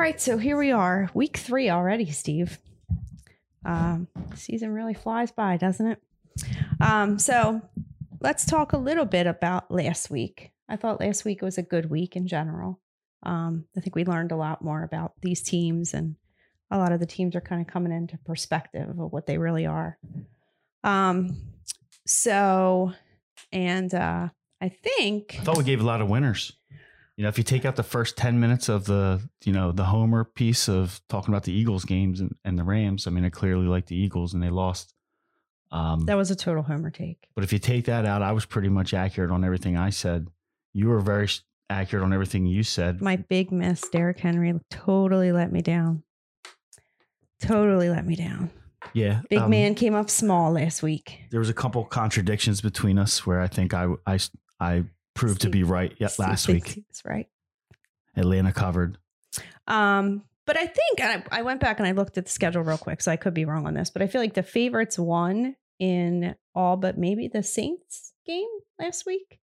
right, so here we are, week three already, Steve. Um, season really flies by, doesn't it? Um, so let's talk a little bit about last week. I thought last week was a good week in general. Um, I think we learned a lot more about these teams, and a lot of the teams are kind of coming into perspective of what they really are. Um, so, and uh, I think I thought we gave a lot of winners. You know, if you take out the first 10 minutes of the, you know, the Homer piece of talking about the Eagles games and, and the Rams, I mean, I clearly like the Eagles and they lost. Um, that was a total homer take. but if you take that out, I was pretty much accurate on everything I said. You were very accurate on everything you said. My big miss, Derrick Henry, totally let me down. Totally let me down. yeah. Big um, man came up small last week. There was a couple contradictions between us where I think I, I, I proved to be right Steve last thinks week. was right. Atlanta covered. Um, but I think I, I went back and I looked at the schedule real quick, so I could be wrong on this, but I feel like the favorites won in all but maybe the Saints game last week.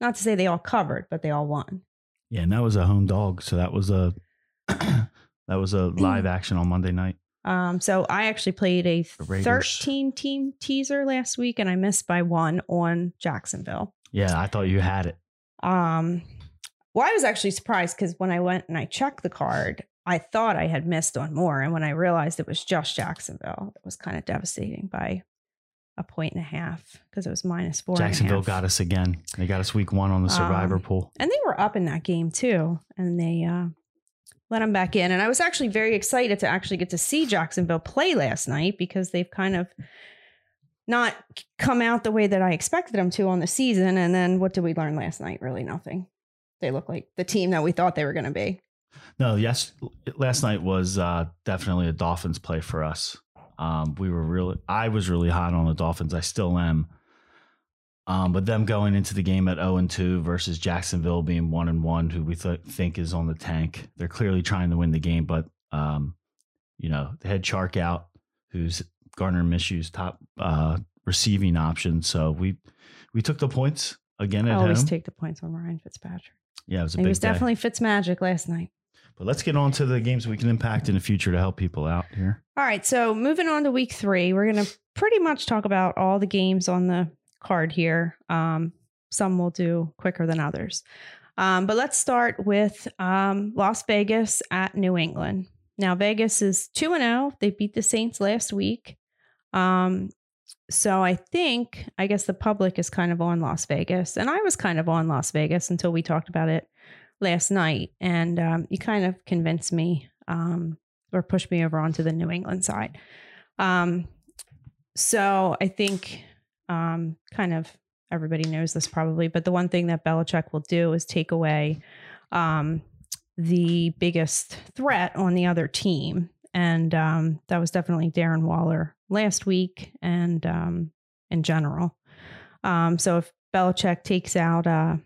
Not to say they all covered, but they all won. Yeah, and that was a home dog. So that was a that was a live action on Monday night. Um, so I actually played a 13 team teaser last week and I missed by one on Jacksonville. Yeah, I thought you had it. Um, well, I was actually surprised because when I went and I checked the card, I thought I had missed on more. And when I realized it was just Jacksonville, it was kind of devastating by a point and a half because it was minus four. Jacksonville got us again. They got us week one on the survivor Um, pool. And they were up in that game too. And they uh, let them back in. And I was actually very excited to actually get to see Jacksonville play last night because they've kind of not come out the way that I expected them to on the season. And then what did we learn last night? Really nothing. They look like the team that we thought they were going to be. No, yes, last night was uh, definitely a Dolphins play for us. Um, we were really, I was really hot on the Dolphins. I still am. Um, but them going into the game at 0 and 2 versus Jacksonville being 1 and 1, who we th- think is on the tank. They're clearly trying to win the game, but, um, you know, they had Chark out, who's Gardner Minshew's top uh, receiving option. So we we took the points again I always home. take the points on Ryan Fitzpatrick. yeah, it was a He big was day. definitely Fitzmagic last night. But let's get on to the games we can impact in the future to help people out here. All right, so moving on to week three, we're going to pretty much talk about all the games on the card here. Um, some we'll do quicker than others. Um, but let's start with um, Las Vegas at New England. Now, Vegas is 2 and 0. They beat the Saints last week. Um, so I think, I guess the public is kind of on Las Vegas. And I was kind of on Las Vegas until we talked about it last night. And um, you kind of convinced me um, or pushed me over onto the New England side. Um, so I think um, kind of everybody knows this probably, but the one thing that Belichick will do is take away um, the biggest threat on the other team. And um, that was definitely Darren Waller last week and um, in general. Um, so if Belichick takes out uh,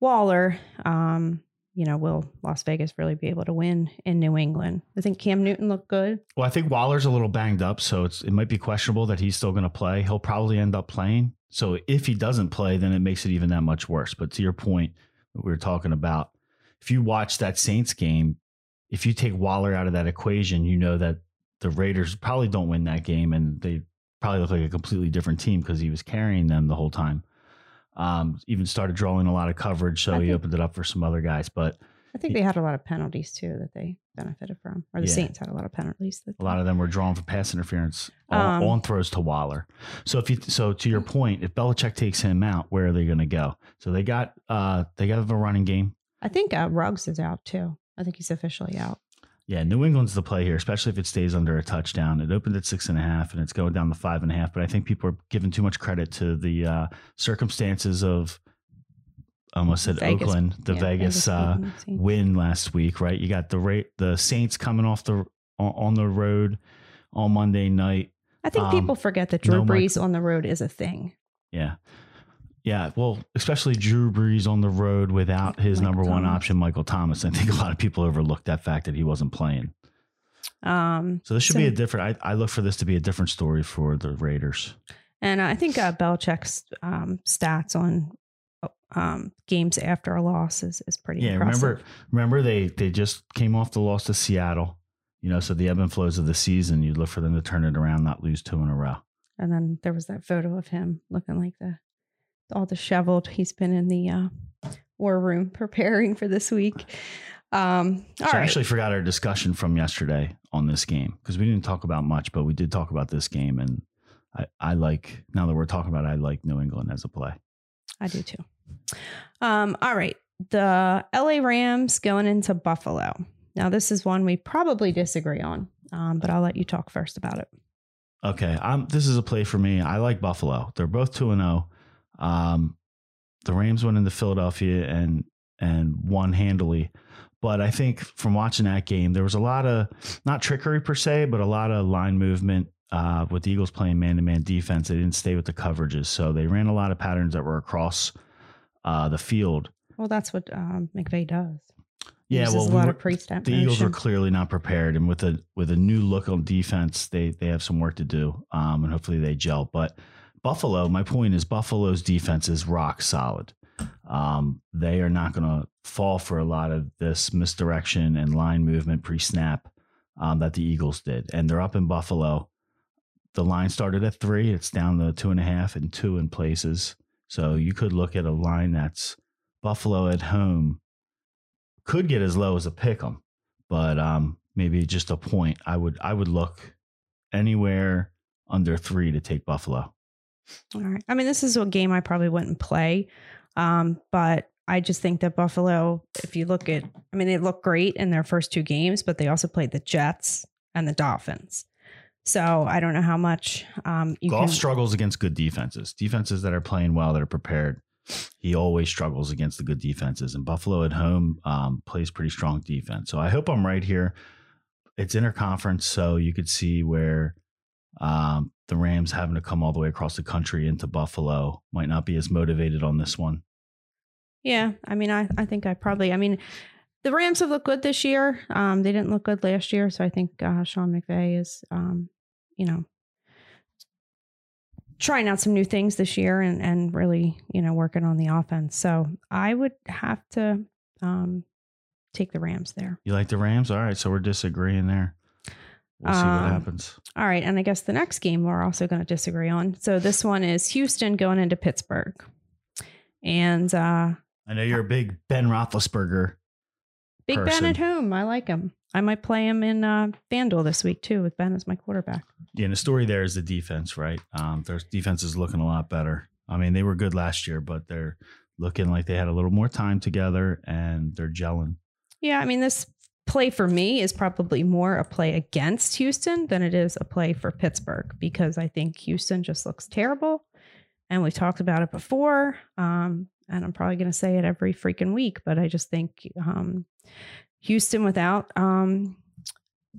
Waller, um, you know, will Las Vegas really be able to win in New England? I think Cam Newton looked good. Well, I think Waller's a little banged up, so it's it might be questionable that he's still going to play. He'll probably end up playing. So if he doesn't play, then it makes it even that much worse. But to your point we were talking about, if you watch that Saints game, if you take Waller out of that equation, you know that the Raiders probably don't win that game, and they probably look like a completely different team because he was carrying them the whole time. Um, even started drawing a lot of coverage, so I he opened it up for some other guys. But I think they had a lot of penalties too that they benefited from, or the Yeah. Saints had a lot of penalties. A lot of them were drawn for pass interference on, Um, on throws to Waller. So if you so to your point, if Belichick takes him out, where are they going to go? So they got uh they got the running game. I think uh, Ruggs is out too. I think he's officially out. Yeah, New England's the play here, especially if it stays under a touchdown. It opened at six and a half, and it's going down to five and a half. But I think people are giving too much credit to the uh, circumstances of. I almost said Vegas. Oakland, the Yeah, Vegas, uh, the Saints. win last week, right? You got the rate the Saints coming off the on, the road on Monday night. I think um, people forget that Drew no, Brees on the road is a thing. Yeah. Yeah. Well, especially Drew Brees on the road without his Michael number one option, Michael Thomas. I think a lot of people overlooked that fact that he wasn't playing. Um, So this should So- be a different, I, I look for this to be a different story for the Raiders. and I think uh, Belichick's um, stats on um, games after a loss is, is pretty Yeah, impressive. remember remember they they just came off the loss to Seattle. You know, so the ebb and flows of the season, you'd look for them to turn it around, not lose two in a row. And then there was that photo of him looking like the all disheveled. He's been in the uh, war room preparing for this week. Um, So I actually forgot our discussion from yesterday on this game because we didn't talk about much, but we did talk about this game. And I, I like, now that we're talking about it, I like New England as a play. I do too. Um, all right. The LA Rams going into Buffalo. Now, this is one we probably disagree on, um, but I'll let you talk first about it. Okay. Um, this is a play for me. I like Buffalo. They're both 2 and 0. Um, the Rams went into Philadelphia and and won handily. But I think from watching that game, there was a lot of not trickery per se, but a lot of line movement uh, with the Eagles playing man to man defense. They didn't stay with the coverages, so they ran a lot of patterns that were across uh, the field. Well, that's what um, McVay does. Yeah, well, a we lot were- the Eagles were motion. clearly not prepared, and with a with a new look on defense, they they have some work to do, um, and hopefully they gel. But Buffalo, my point is, Buffalo's defense is rock solid. Um, they are not going to fall for a lot of this misdirection and line movement pre snap um, that the Eagles did, and they're up in Buffalo. The line started at three; it's down to two and a half and two in places. So you could look at a line that's Buffalo at home could get as low as a pick 'em, but um, maybe just a point. I would I would look anywhere under three to take Buffalo. All right. I mean, this is a game I probably wouldn't play, um, but I just think that Buffalo, if you look at, I mean, they look great in their first two games, but they also played the Jets and the Dolphins. So I don't know how much um, you Golf can. struggles against good defenses, defenses that are playing well, that are prepared. He always struggles against the good defenses, and Buffalo at home um, plays pretty strong defense. So I hope I'm right here. It's interconference, so you could see where um, the Rams having to come all the way across the country into Buffalo might not be as motivated on this one. Yeah, I mean, I, I think I probably, I mean, the Rams have looked good this year. Um, they didn't look good last year, so I think uh, Sean McVay is, um, you know, trying out some new things this year and and really, you know, working on the offense. So I would have to um, take the Rams there. You like the Rams? All right, so we're disagreeing there. We'll see Um, what happens. All right, and I guess the next game we're also going to disagree on. So this one is Houston going into Pittsburgh, and uh, I know you're a big Ben Roethlisberger. Big person. Ben at home. I like him. I might play him in uh, FanDuel this week too, with Ben as my quarterback. Yeah, and the story there is the defense, right? Um, their defense is looking a lot better. I mean, they were good last year, but they're looking like they had a little more time together and they're gelling. Yeah, I mean, this play for me is probably more a play against Houston than it is a play for Pittsburgh because I think Houston just looks terrible. And we've talked about it before. Um, and I'm probably going to say it every freaking week, but I just think um, Houston without um,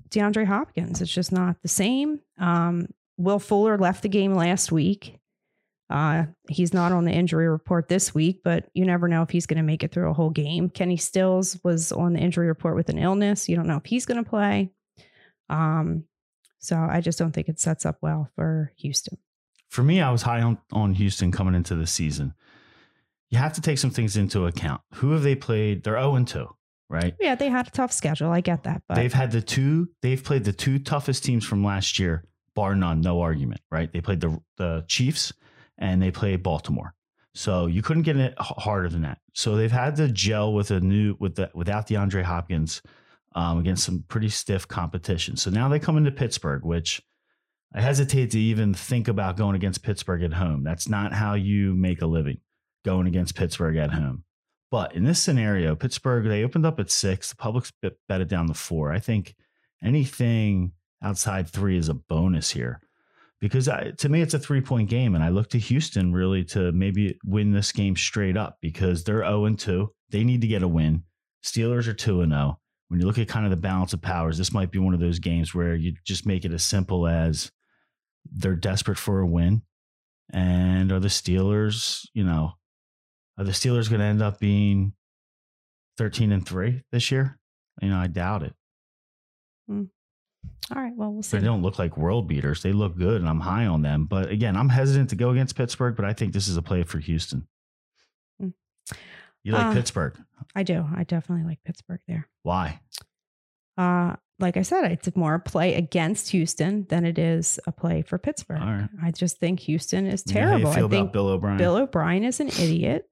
DeAndre Hopkins, it's just not the same. Um, Will Fuller left the game last week. Uh, he's not on the injury report this week, but you never know if he's going to make it through a whole game. Kenny Stills was on the injury report with an illness. You don't know if he's going to play. Um, so I just don't think it sets up well for Houston. For me, I was high on, on Houston coming into the season. You have to take some things into account. Who have they played? They're 0 2, right? Yeah, they had a tough schedule. I get that, but they've had the two, they've played the two toughest teams from last year, bar none, no argument, right? They played the, the Chiefs and they play Baltimore. So you couldn't get it harder than that. So they've had to gel with a new with the without DeAndre Hopkins um, against some pretty stiff competition. So now they come into Pittsburgh, which I hesitate to even think about going against Pittsburgh at home. That's not how you make a living going against Pittsburgh at home. But in this scenario, Pittsburgh they opened up at six. The public's bet it down to four. I think anything outside three is a bonus here because I, to me it's a three point game and i look to houston really to maybe win this game straight up because they're 0 and 2 they need to get a win. Steelers are 2 and 0 when you look at kind of the balance of powers this might be one of those games where you just make it as simple as they're desperate for a win and are the steelers you know are the steelers going to end up being 13 and 3 this year? You know i doubt it hmm. All right. Well, we'll see. they don't look like world beaters. They look good, and I'm high on them. But again, I'm hesitant to go against Pittsburgh, but I think this is a play for Houston. All You like Uh, Pittsburgh? I do. I definitely like Pittsburgh there. Why? Uh, like I said, it's more a play against Houston than it is a play for Pittsburgh. All right. I just think Houston is You know how you terrible. feel I think Bill O'Brien? Bill O'Brien is an idiot,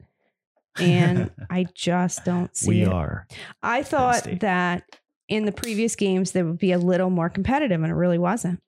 and I just don't see we it. are. I thought that in the previous games they would be a little more competitive, and it really wasn't.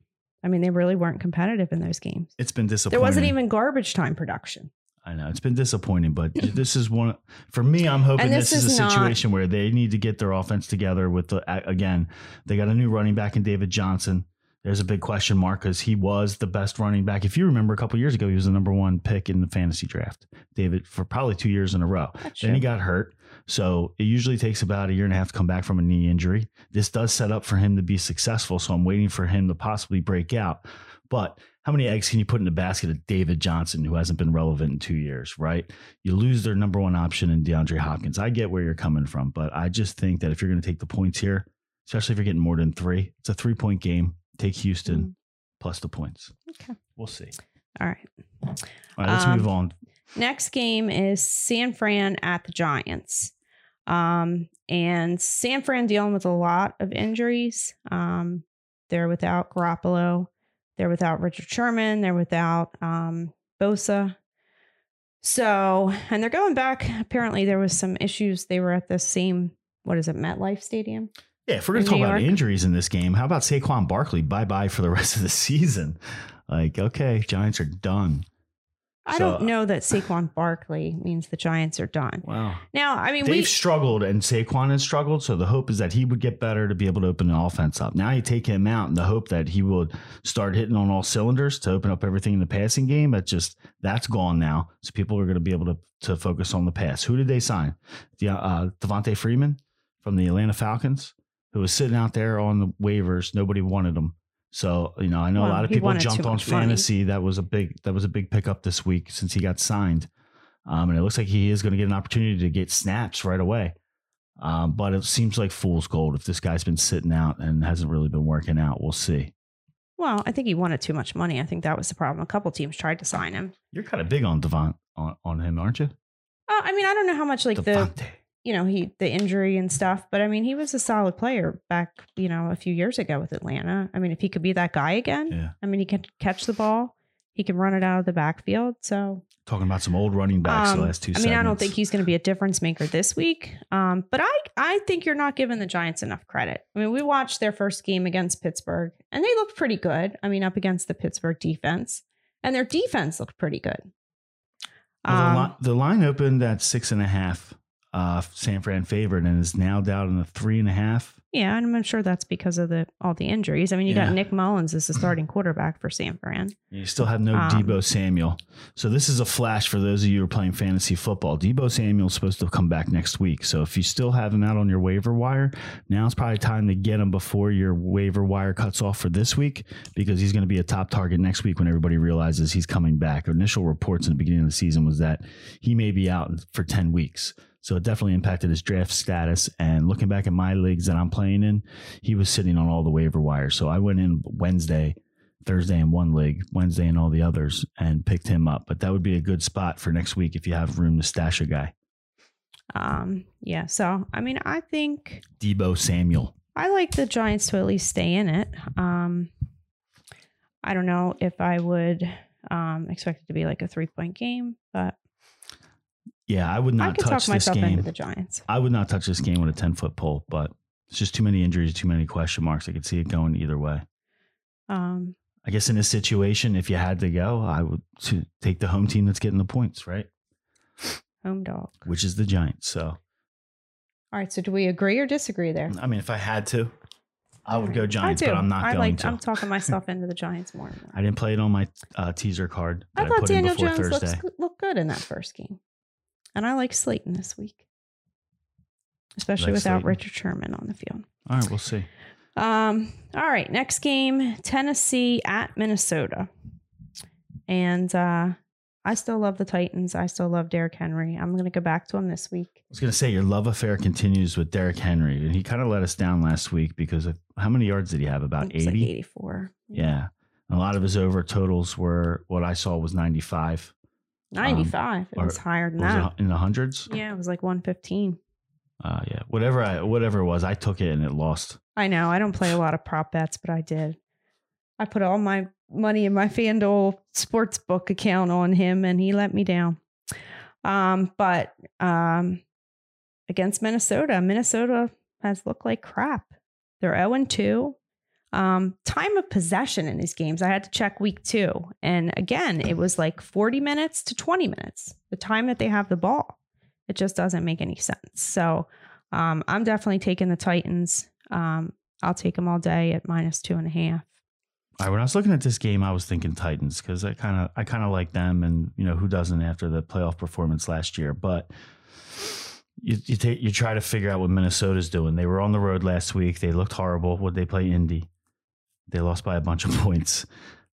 I mean, they really weren't competitive in those games. It's been disappointing. There wasn't even garbage time production. I know it's been disappointing, but this is one for me. I'm hoping this, this is, is a not- situation where they need to get their offense together. With the again, they got a new running back in David Johnson. There's a big question mark because he was the best running back. If you remember, a couple years ago, he was the number one pick in the fantasy draft. David for probably two years in a row. That's Then he got hurt. So it usually takes about a year and a half to come back from a knee injury. This does set up for him to be successful. So I'm waiting for him to possibly break out. But how many eggs can you put in the basket of David Johnson, who hasn't been relevant in two years, right? You lose their number one option in DeAndre Hopkins. I get where you're coming from, but I just think that if you're going to take the points here, especially if you're getting more than three, it's a three point game. Take Houston Mm. plus the points. Okay. We'll see. All right. All right, let's Um, move on. Next game is San Fran at the Giants. Um, and San Fran dealing with a lot of injuries. Um, they're without Garoppolo. They're without Richard Sherman. They're without um, Bosa. So, and they're going back. Apparently, there was some issues. They were at the same, what is it, MetLife Stadium? Yeah, if we're going to talk New about York. injuries in this game, how about Saquon Barkley? Bye bye for the rest of the season. Like, okay, Giants are done. I So- don't know that Saquon Barkley means the Giants are done. Wow. Now, I mean, They've we struggled and Saquon has struggled. So the hope is that he would get better to be able to open the offense up. Now you take him out and the hope that he would start hitting on all cylinders to open up everything in the passing game. That just that's gone now. So people are going to be able to to focus on the pass. Who did they sign? The uh, Devonta Freeman from the Atlanta Falcons, who was sitting out there on the waivers. Nobody wanted him. So you know, I know a lot of people jumped on much money. fantasy. That was a big that was a big pickup this week since he got signed. Um, and it looks like he is going to get an opportunity to get snaps right away. Um, but it seems like fool's gold if this guy's been sitting out and hasn't really been working out. We'll see. well, I think he wanted too much money. I think that was the problem. A couple teams tried to sign him. You're kind of big on Devon on, on him, aren't you? Uh, I mean, I don't know how much like the Devonta. You know he the injury and stuff, but I mean he was a solid player back you know a few years ago with Atlanta. I mean, if he could be that guy again, Yeah. I mean he can catch the ball, he can run it out of the backfield. So Talking about some old running backs the um, last two I mean, I don't think he's going to be a difference maker this week. Um, but I I think you're not giving the Giants enough credit. I mean, we watched their first game against Pittsburgh, and they looked pretty good. I mean, up against the Pittsburgh defense, and their defense looked pretty good. Well, the, Um, li- the line opened at six and a half, uh, San Fran favored, and is now down in the three and a half. Yeah, and I'm sure that's because of the all the injuries. I mean, you Yeah. got Nick Mullens as the starting quarterback for San Fran. You still have no Um, Deebo Samuel. So this is a flash for those of you who are playing fantasy football. Deebo Samuel's supposed to come back next week. So if you still have him out on your waiver wire, now it's probably time to get him before your waiver wire cuts off for this week because he's going to be a top target next week when everybody realizes he's coming back. Initial reports in the beginning of the season was that he may be out for 10 weeks. So it definitely impacted his draft status. And looking back at my leagues that I'm playing in, he was sitting on all the waiver wires. So I went in Wednesday Thursday in one league, Wednesday in all the others, and picked him up. But that would be a good spot for next week if you have room to stash a guy. Um, yeah, so I mean, I think Deebo Samuel. I like the Giants to at least stay in it. Um, I don't know if I would um, expect it to be like a three point game, but Yeah, I would I not could touch talk this myself into game. the Giants. I would not touch this game with a 10 foot pole, but it's just too many injuries, too many question marks. I could see it going either way. Um, I guess in this situation, if you had to go, I would to take the home team that's getting the points, right? home dog. Which is the Giants. So, All right, so do we agree or disagree there? I mean, if I had to, I would go Giants, but I'm not I going like. to. I'm talking myself into the Giants more. And more. I didn't play it on my uh, teaser card. I thought put in Daniel Jones looks, Thursday. good- looked good in that first game, and I like Slayton this week, especially Like without Slayton. Richard Sherman on the field. All right, we'll see. Um, all right, next game, Tennessee at Minnesota. And uh I still love the Titans. I still love Derrick Henry. I'm gonna go back to him this week. I was going to say your love affair continues with Derrick Henry, and he kind of let us down last week because of how many yards did he have? About think eighty. like 84. Yeah, a lot of his over totals were what I saw was ninety five. 95. it or- was higher than Was that. it in the hundreds? Yeah, it was like 115. Uh, yeah, whatever I whatever it was, I took it and it lost. I know. I don't play a lot of prop bets, but I did. I put all my money in my FanDuel sportsbook account on him and he let me down. Um, but um, against Minnesota, Minnesota has looked like crap. They're 0 2. Um, time of possession in these games, I had to check week two. And again, it was like 40 minutes to 20 minutes, the time that they have the ball. It just doesn't make any sense. So um, I'm definitely taking the Titans. Um, I'll take them all day at minus two and a half. When I was looking at this game, I was thinking Titans because I kind of I kind of like them, and you know who doesn't after the playoff performance last year. But you you take you try to figure out what Minnesota's doing. They were on the road last week. They looked horrible. Would they play Indy? They lost by a bunch of points.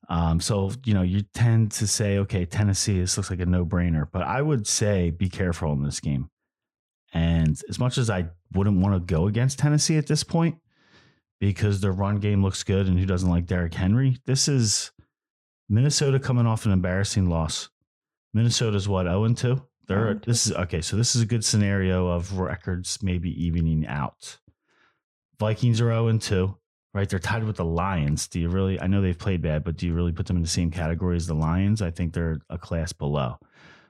Um, so you know you tend to say, okay, Tennessee, this looks like a no brainer. But I would say be careful in this game. And as much as I wouldn't want to go against Tennessee at this point, because their run game looks good and who doesn't like Derrick Henry, this is Minnesota coming off an embarrassing loss. Minnesota's what, 0 and 2? They're 0-2. this is okay, so this is a good scenario of records maybe evening out. Vikings are 0 and 2, right? They're tied with the Lions. Do you really I know they've played bad, but do you really put them in the same category as the Lions? I think they're a class below.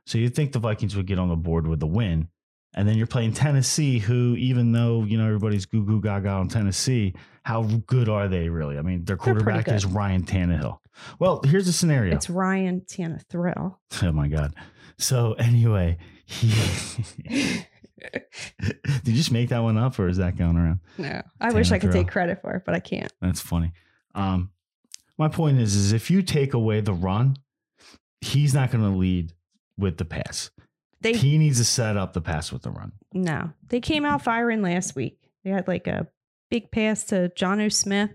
So you'd think the Vikings would get on the board with the win. And then you're playing Tennessee, who, even though you know everybody's goo goo gaga on Tennessee, how good are they really? I mean, their quarterback is Ryan Tannehill. Well, here's the scenario. It's Ryan Tana Thrill. oh my god. So anyway, he did you just make that one up, or is that going around? No, I wish I could take credit for it, but I can't. That's funny. Um, my point is, is if you take away the run, he's not going to lead with the pass. They He needs to set up the pass with the run. no, they came out firing last week. They had like a big pass to Jonnu Smith.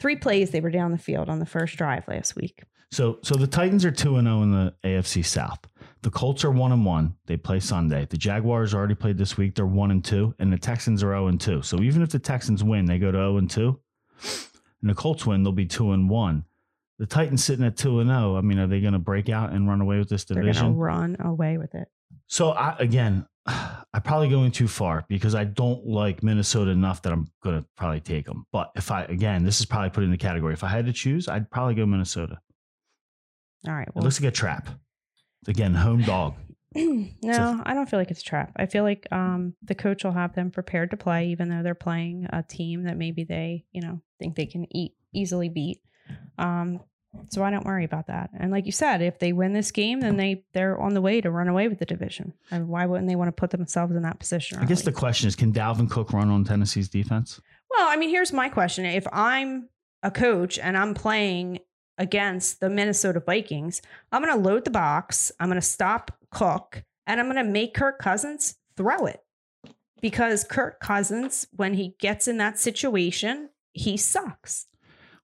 Three plays they were down the field on the first drive last week. So, so the Titans are two and zero in the AFC South. The Colts are one and one. They play Sunday. The Jaguars already played this week. They're one and two, and the Texans are zero and two. So even if the Texans win, they go to zero and two, and the Colts win, they'll be two and one. The Titans sitting at two and zero. I mean, are they going to break out and run away with this They're going to division? run away with it. So I again, I'm probably going too far because I don't like Minnesota enough that I'm going to probably take them. But if I again, this is probably put in the category. If I had to choose, I'd probably go Minnesota. All right. It Well, looks like a trap. Again, home dog. no, I don't feel like it's a trap. I feel like um, the coach will have them prepared to play, even though they're playing a team that maybe they, you know, think they can eat easily beat. Um, so I don't worry about that. And like you said, if they win this game, then they they're on the way to run away with the division. And why wouldn't they want to put themselves in that position? I guess the question is, can Dalvin Cook run on Tennessee's defense? Well, I mean, here's my question: If I'm a coach and I'm playing against the Minnesota Vikings, I'm going to load the box. I'm going to stop Cook, and I'm going to make Kirk Cousins throw it because Kirk Cousins, when he gets in that situation, he sucks.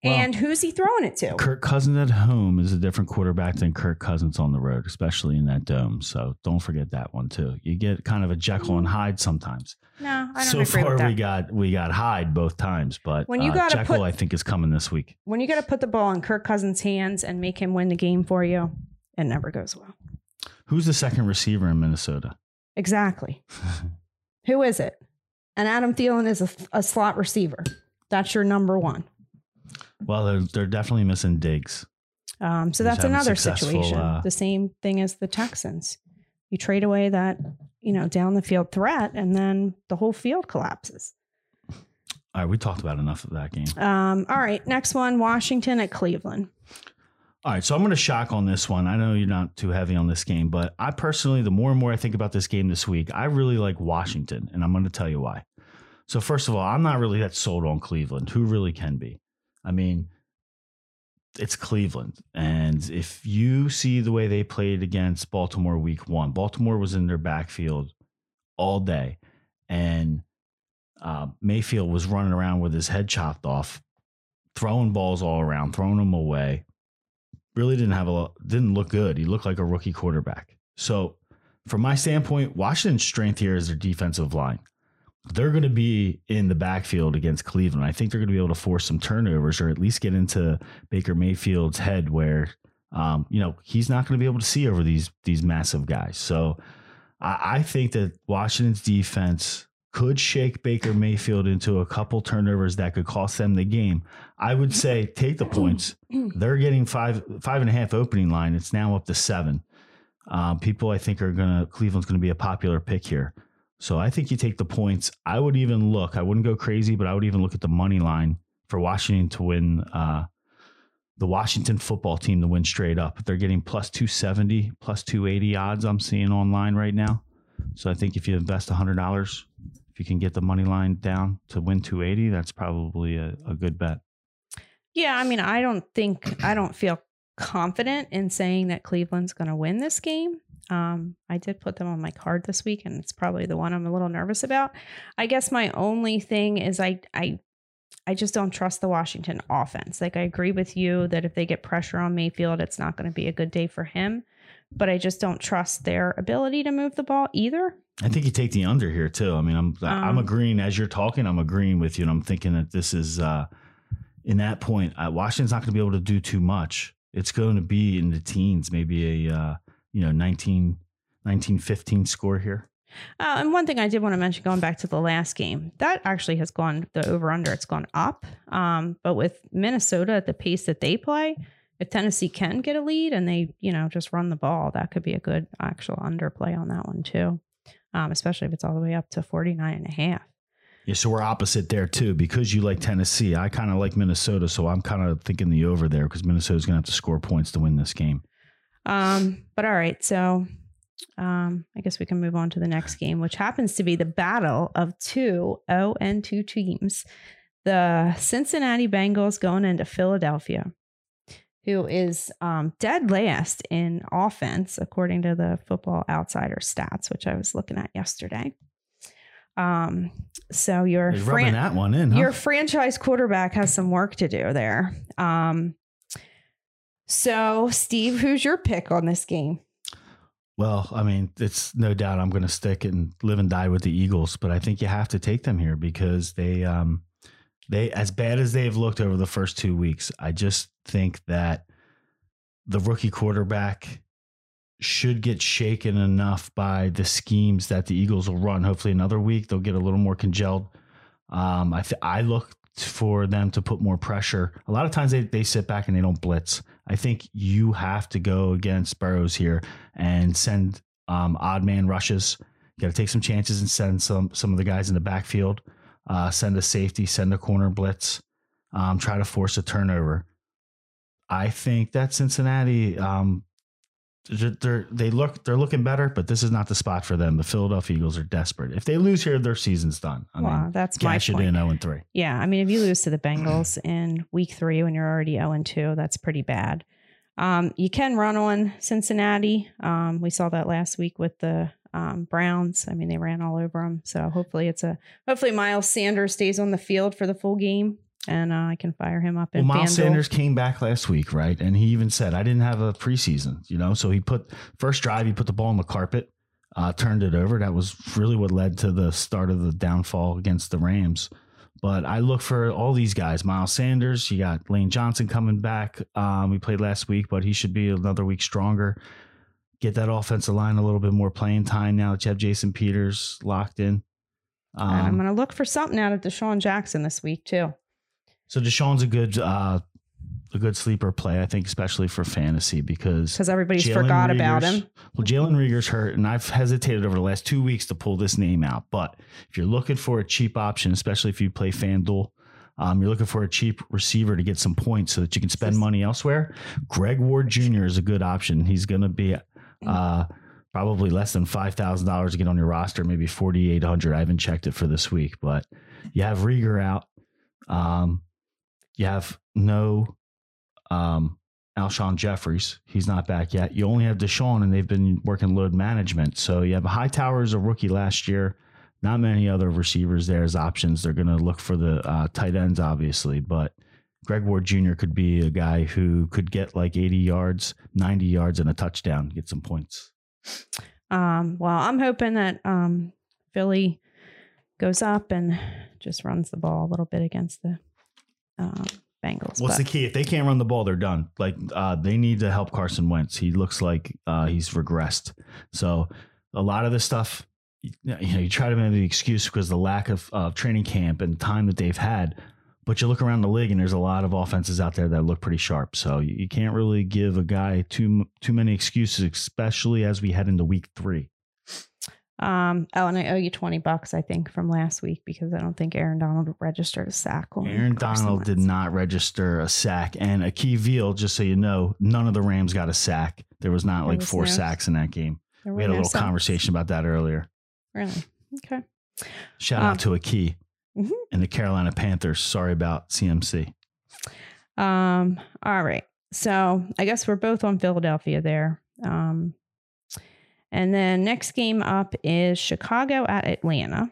Well, and who's he throwing it to? Kirk Cousins at home is a different quarterback than Kirk Cousins on the road, especially in that dome. So don't forget that one too. You get kind of a Jekyll and Hyde sometimes. no, I don't So agree far, with that. we got we got Hyde both times, but When you uh, gotta Jekyll, put- I think, is coming this week. when you got to put the ball in Kirk Cousins' hands and make him win the game for you, it never goes well. Who's the second receiver in Minnesota? Exactly. Who is it? And Adam Thielen is a, a slot receiver. That's your number one. Well, they're they're definitely missing Diggs. Um, so that's another situation. uh, the same thing as the Texans. You trade away that, you know, down the field threat, and then the whole field collapses. All right, we talked about enough of that game. Um, all right, next one Washington at Cleveland. All right, so I'm going to shock on this one. I know you're not too heavy on this game, but I personally, the more and more I think about this game this week, I really like Washington, and I'm going to tell you why. So, first of all, I'm not really that sold on Cleveland. Who really can be? I mean, it's Cleveland. And if you see the way they played against Baltimore week one, Baltimore was in their backfield all day, and uh, Mayfield was running around with his head chopped off, throwing balls all around, throwing them away really didn't have a didn't look good. He looked like a rookie quarterback. So, from my standpoint, Washington's strength here is their defensive line. They're going to be in the backfield against Cleveland. I think they're going to be able to force some turnovers or at least get into Baker Mayfield's head where, Um, you know, he's not going to be able to see over these these massive guys. So I, I think that Washington's defense could shake Baker Mayfield into a couple turnovers that could cost them the game. I would say take the points. They're getting five five and a half opening line. It's now up to seven. Um, people I think are gonna Cleveland's gonna be a popular pick here. So I think you take the points. I would even look. I wouldn't go crazy, but I would even look at the money line for Washington to win. Uh, the Washington football team to win straight up. They're getting plus 270, plus 280 odds I'm seeing online right now. So I think if you invest $100, if you can get the money line down to win 280, that's probably a, a good bet. Yeah, I mean, I don't think I don't feel confident in saying that Cleveland's going to win this game. Um, I did put them on my card this week, and it's probably the one I'm a little nervous about. I guess my only thing is I I I just don't trust the Washington offense. Like I agree with you that if they get pressure on Mayfield, it's not going to be a good day for him. But I just don't trust their ability to move the ball either. I think you take the under here too. I mean, I'm I'm Um, agreeing as you're talking. I'm agreeing with you, and I'm thinking that this is uh, in that point. Uh, Washington's not going to be able to do too much. It's going to be in the teens, maybe a uh, you know 19, 19 15 score here. Uh, and one thing I did want to mention, going back to the last game, that actually has gone the over under. It's gone up. Um, but with Minnesota at the pace that they play, if Tennessee can get a lead and they, you know, just run the ball, that could be a good actual underplay on that one too. Um, especially if it's all the way up to 49 and a half. Yeah, so we're opposite there too. Because you like Tennessee, I kind of like Minnesota, so I'm kind of thinking the over there because Minnesota's going to have to score points to win this game. Um, but all right, so um, I guess we can move on to the next game, which happens to be the battle of two O and 2 teams. The Cincinnati Bengals going into Philadelphia, who is um, dead last in offense, according to the Football Outsider stats, which I was looking at yesterday. Um, so your You're fran- rubbing that one in, huh? your franchise quarterback has some work to do there. Um, so, Steve, who's your pick on this game? Well, I mean, it's no doubt I'm going to stick and live and die with the Eagles, but I think you have to take them here because they, um, they as bad as they've looked over the first two weeks. I just think that the rookie quarterback should get shaken enough by the schemes that the Eagles will run. Hopefully, another week they'll get a little more congealed. Um, I th- I look for them to put more pressure. A lot of times they they sit back and they don't blitz. I think you have to go against Burrows here and send um, odd man rushes. You got to take some chances and send some some of the guys in the backfield. Uh, send a safety, send a corner blitz. Um, try to force a turnover. I think that Cincinnati, um, they're, they're look they're looking better, but this is not the spot for them. The Philadelphia Eagles are desperate. If they lose here, their season's done. I well, mean, that's my cash it point. in zero and three. Yeah, I mean, if you lose to the Bengals in week three when you're already 0 and 2, that's pretty bad. Um, you can run on Cincinnati. Um, we saw that last week with the um, Browns. I mean, they ran all over them. So hopefully, it's a hopefully Miles Sanders stays on the field for the full game, and uh, I can fire him up Well, Miles FanDuel. Sanders came back last week, right? And he even said, "I didn't have a preseason," you know. So he put first drive, he put the ball on the carpet, uh, turned it over. That was really what led to the start of the downfall against the Rams. But I look for all these guys. Miles Sanders, you got Lane Johnson coming back. Um, we played last week, but he should be another week stronger. Get that offensive line a little bit more playing time now that you have Jason Peters locked in. And I'm Um, going to look for something out of DeSean Jackson this week too. So DeSean's a good, uh, a good sleeper play, I think, especially for fantasy because because everybody's Jalen forgot about him. Well, Jalen Reagor's hurt, and I've hesitated over the last two weeks to pull this name out. But if you're looking for a cheap option, especially if you play FanDuel, um, you're looking for a cheap receiver to get some points so that you can spend money elsewhere. Greg Ward Jr. is a good option. He's going to be uh, probably less than five thousand dollars to get on your roster, maybe forty eight hundred. I haven't checked it for this week, but you have Reagor out. Um, you have no um, Alshon Jeffries. He's not back yet. You only have DeSean, and they've been working load management. So you have Hightower as a rookie last year. Not many other receivers there as options. They're going to look for the uh, tight ends, obviously, but Greg Ward Jr. could be a guy who could get like 80 yards, 90 yards, and a touchdown, get some points. Um, well, I'm hoping that um, Philly goes up and just runs the ball a little bit against the um, Bengals. What's but- the key? If they can't run the ball, they're done. Like uh, they need to help Carson Wentz. He looks like uh, he's regressed. So a lot of this stuff, you know, you try to make the excuse because the lack of uh, training camp and time that they've had. But you look around the league, and there's a lot of offenses out there that look pretty sharp. So you, you can't really give a guy too too many excuses, especially as we head into week three. Um, oh, and I owe you 20 bucks, I think, from last week because I don't think Aaron Donald registered a sack. Aaron Donald did not register a sack, and Akee Veal, just so you know, none of the Rams got a sack. There was not There like was four no- sacks in that game. We had a no little sacks. conversation about that earlier. Really? Okay. Shout Um, out to Akee Mhm. and the Carolina Panthers. Sorry about CMC. Um, all right. So I guess we're both on Philadelphia there. Um, and then next game up is Chicago at Atlanta.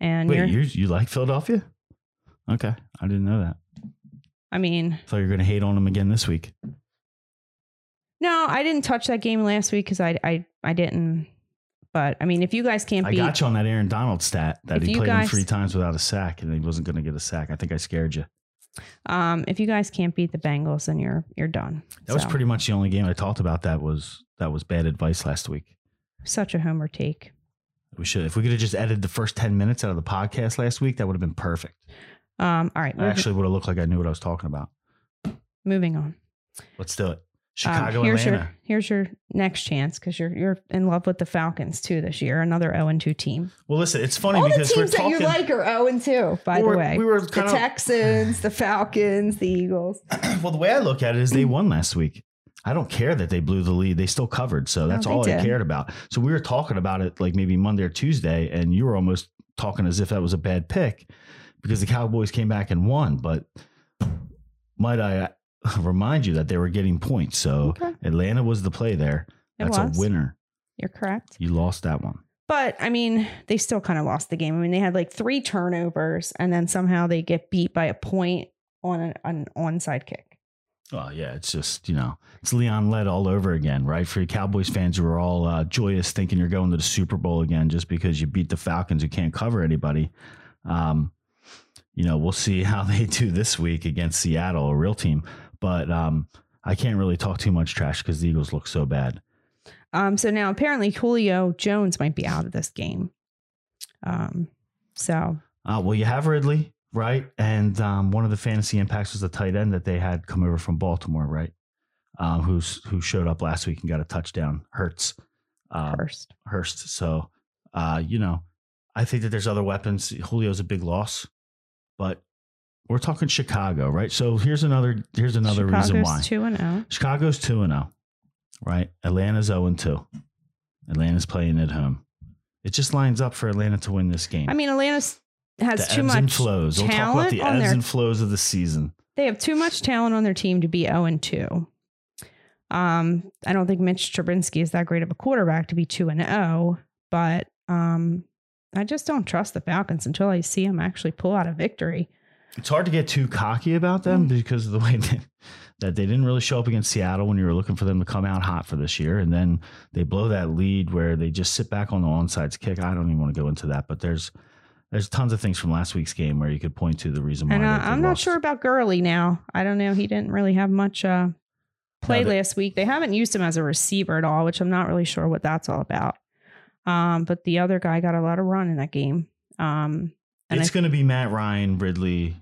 And Wait, you're, you you like Philadelphia? Okay, I didn't know that. I mean, Thought you were going to hate on them again this week. no, I didn't touch that game last week because I, I, I didn't. But I mean, if you guys can't I beat, got you on that Aaron Donald stat that he played guys- him three times without a sack, and he wasn't going to get a sack. I think I scared you. um, if you guys can't beat the Bengals, then you're you're done. That was pretty much the only game I talked about. That was that was bad advice last week. such a homer take. We should if we could have just edited the first ten minutes out of the podcast last week, that would have been perfect. Um, all right, I actually would have looked like I knew what I was talking about. moving on. Let's do it. Um, Chicago, here's Atlanta. your here's your next chance because you're you're in love with the Falcons too this year. Another zero and two team. Well, listen, it's funny All the because we're teams that talking. you like are zero and two. By we were- the way, we were the of Texans, the Falcons, the Eagles. well. The way I look at it is they won last week. I don't care that they blew the lead; they still covered. So that's they all I cared about. So we were talking about it like maybe Monday or Tuesday, and you were almost talking as if that was a bad pick because the Cowboys came back and won. But might I uh, remind you that they were getting points? So Okay. Atlanta was the play there. It That's was. a winner. You're correct. You lost that one. But I mean, they still kind of lost the game. I mean, they had like three turnovers, and then somehow they get beat by a point on an, an onside kick. Oh yeah, it's just you know it's Leon led all over again, right? For Cowboys fans who are all uh, joyous, thinking you're going to the Super Bowl again just because you beat the Falcons who can't cover anybody. Um, you know, we'll see how they do this week against Seattle, a real team. But um, I can't really talk too much trash because the Eagles look so bad. Um, so now apparently Julio Jones might be out of this game. Um, so Uh, well, you have Ridley, right? And um, one of the fantasy impacts was the tight end that they had come over from Baltimore, right? Um, who's who showed up last week and got a touchdown. Hurts. Um, first, Hurst. So, uh, you know, I think that there's other weapons. Julio's a big loss, but we're talking Chicago, right? So here's another here's another reason Chicago's why two and oh. zero. Chicago's two and zero, right? Atlanta's zero and two. Atlanta's playing at home. It just lines up for Atlanta to win this game. I mean, Atlanta has the too ebbs and much flows. We'll talk about the ebbs their and flows of the season. They have too much talent on their team to be 0 and 2. Um, I don't think Mitch Trubinsky is that great of a quarterback to be 2 and 0, but um, I just don't trust the Falcons until I see them actually pull out a victory. It's hard to get too cocky about them because of the way that, that they didn't really show up against Seattle when you were looking for them to come out hot for this year. And then they blow that lead where they just sit back on the onsides kick. I don't even want to go into that, but there's there's tons of things from last week's game where you could point to the reason why. And uh, I'm not lost. sure about Gurley now. I don't know. He didn't really have much uh, play No, they- last week. They haven't used him as a receiver at all, which I'm not really sure what that's all about. Um, but the other guy got a lot of run in that game. Um, and It's going to be Matt Ryan, Ridley,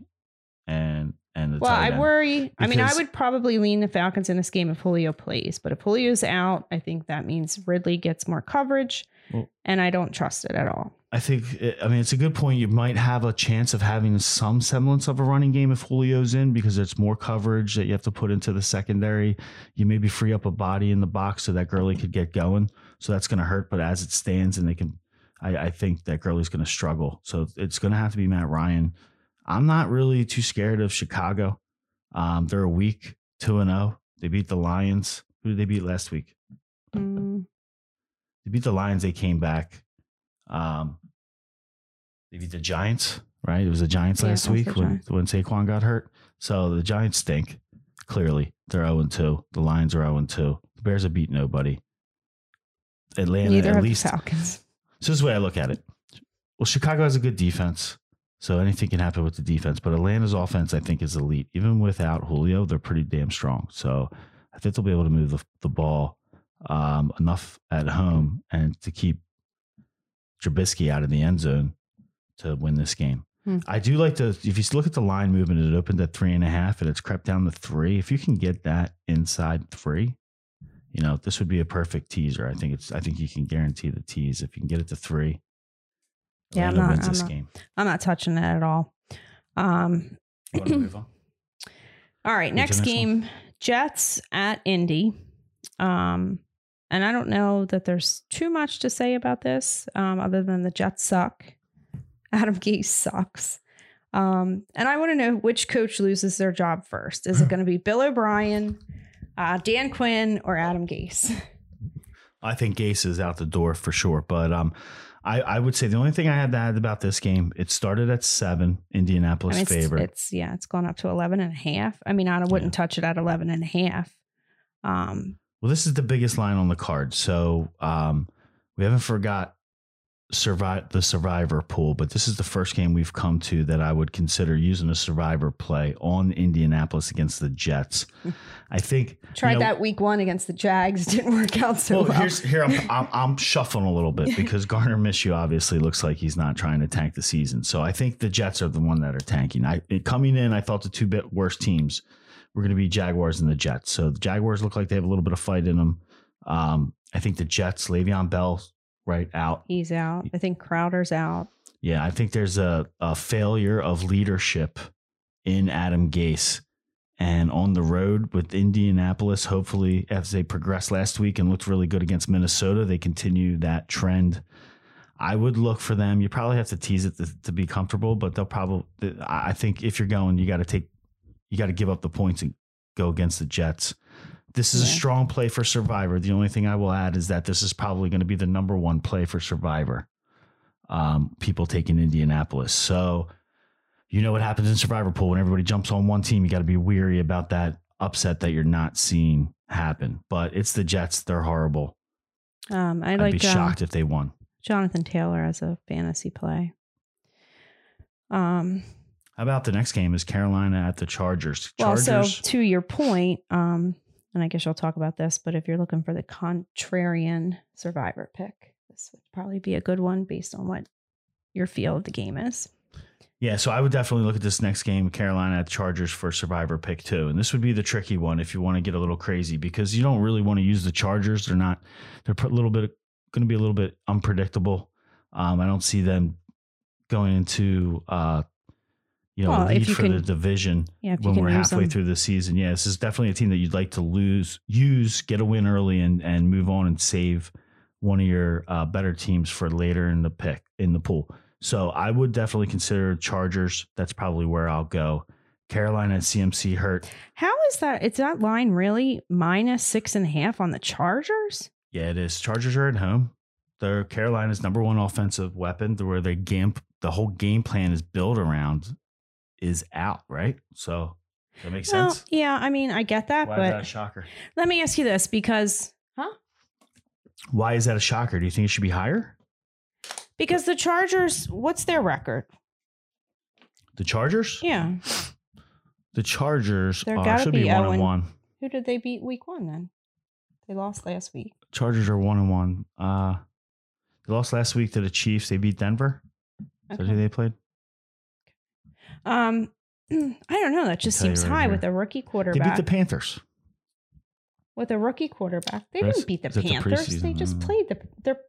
and and the well, I worry. I mean, I would probably lean the Falcons in this game if Julio plays, but if Julio's out, I think that means Ridley gets more coverage, Well- and I don't trust it at all. I think, I mean, it's a good point. You might have a chance of having some semblance of a running game if Julio's in because it's more coverage that you have to put into the secondary. You maybe free up a body in the box so that Gurley could get going. So that's going to hurt. But as it stands, and they can, I, I think that Gurley's going to struggle. So it's going to have to be Matt Ryan. I'm not really too scared of Chicago. Um, they're a week, 2 and 0. They beat the Lions. Who did they beat last week? Mm, They beat the Lions. They came back. Um, they beat the Giants, right? It was the Giants Yeah, last week when, when Saquon got hurt. So the Giants stink. Clearly, they're 0 2. The Lions are 0 2. The Bears have beat nobody. Atlanta, neither at least. Falcons. So this is the way I look at it. Well, Chicago has a good defense. So anything can happen with the defense. But Atlanta's offense, I think, is elite. Even without Julio, they're pretty damn strong. So I think they'll be able to move the, the ball um, enough at home and to keep Trubisky out of the end zone to win this game. Hmm. I do like to, if you look at the line movement, it opened at three and a half and it's crept down to three. If you can get that inside three, you know, this would be a perfect teaser. I think it's, I think you can guarantee the tease if you can get it to three. Yeah, I'm not- wins I'm this not- game. I'm not touching it at all. Um, You wanna move on? all right, next the one? game Jets at Indy. Um, and I don't know that there's too much to say about this um, other than the Jets suck. Adam Gase sucks. Um, and I want to know which coach loses their job first. Is it going to be Bill O'Brien, uh, Dan Quinn, or Adam Gase? I think Gase is out the door for sure. But um, I, I would say the only thing I had to add about this game, it started at seven, I Indianapolis mean, it's, favorite. it's yeah, it's gone up to 11 and a half. I mean, I wouldn't touch it at 11 and a half. Um, Well, this is the biggest line on the card. So um, we haven't forgot survive the survivor pool, but this is the first game we've come to that I would consider using a survivor play on Indianapolis against the Jets. I think tried you know, that week one against the Jags, didn't work out so well, well. here's here I'm, I'm I'm shuffling a little bit because Gardner Minshew obviously looks like he's not trying to tank the season. So I think the Jets are the one that are tanking. I coming in, I thought the two bit worst teams were going to be Jaguars and the Jets. So the Jaguars look like they have a little bit of fight in them. Um, I think the Jets, Le'Veon Bell, right out. He's out. I think Crowder's out. Yeah, I think there's a, a failure of leadership in Adam Gase. And on the road with Indianapolis, hopefully, as they progressed last week and looked really good against Minnesota, they continue that trend. I would look for them. You probably have to tease it to, to be comfortable, but they'll probably. I I think if you're going, you got to take, you got to give up the points and go against the Jets. This is a strong play for Survivor. The only thing I will add is that this is probably going to be the number one play for Survivor. Um, people taking Indianapolis. So, you know what happens in Survivor Pool when everybody jumps on one team. You got to be weary about that upset that you're not seeing happen. But it's the Jets; they're horrible. Um, I I'd like be um, shocked if they won. Jonathan Taylor as a fantasy play. Um, How about the next game? Is Carolina at the Chargers? well, so to your point, um, and I guess you'll talk about this, but if you're looking for the contrarian survivor pick, this would probably be a good one based on what your feel of the game is. Yeah, so I would definitely look at this next game, Carolina at Chargers for Survivor pick two, and this would be the tricky one if you want to get a little crazy because you don't really want to use the Chargers. They're not. They're a little bit going to be a little bit unpredictable. Um, I don't see them going into uh, you know Well, lead you for can- the division Yeah, when we're halfway them. through the season. Yeah, this is definitely a team that you'd like to lose, use, get a win early, and and move on and save one of your uh, better teams for later in the pick in the pool. So I would definitely consider Chargers. That's probably where I'll go. Carolina and CMC hurt. How is that? Is that line really minus six and a half on the Chargers? Yeah, it is. Chargers are at home. They're Carolina's number one offensive weapon, where their game, the whole game plan is built around, is out. Right. So that makes Well, sense. yeah, I mean, I get that, Why is that a shocker? let me ask you this because, huh? Why is that a shocker? Do you think it should be higher? Because the Chargers, what's their record? The Chargers? Yeah. The Chargers There are, gotta should be be one Owen. and one. Who did they beat week one then? They lost last week. Chargers are one and one. Uh, they lost last week to the Chiefs. They beat Denver. Is that who they played? Um, I don't know. That just tell seems right high here. with a rookie quarterback. They beat the Panthers. with a rookie quarterback, they That's- didn't beat the that the Panthers. they just Mm. played the. They're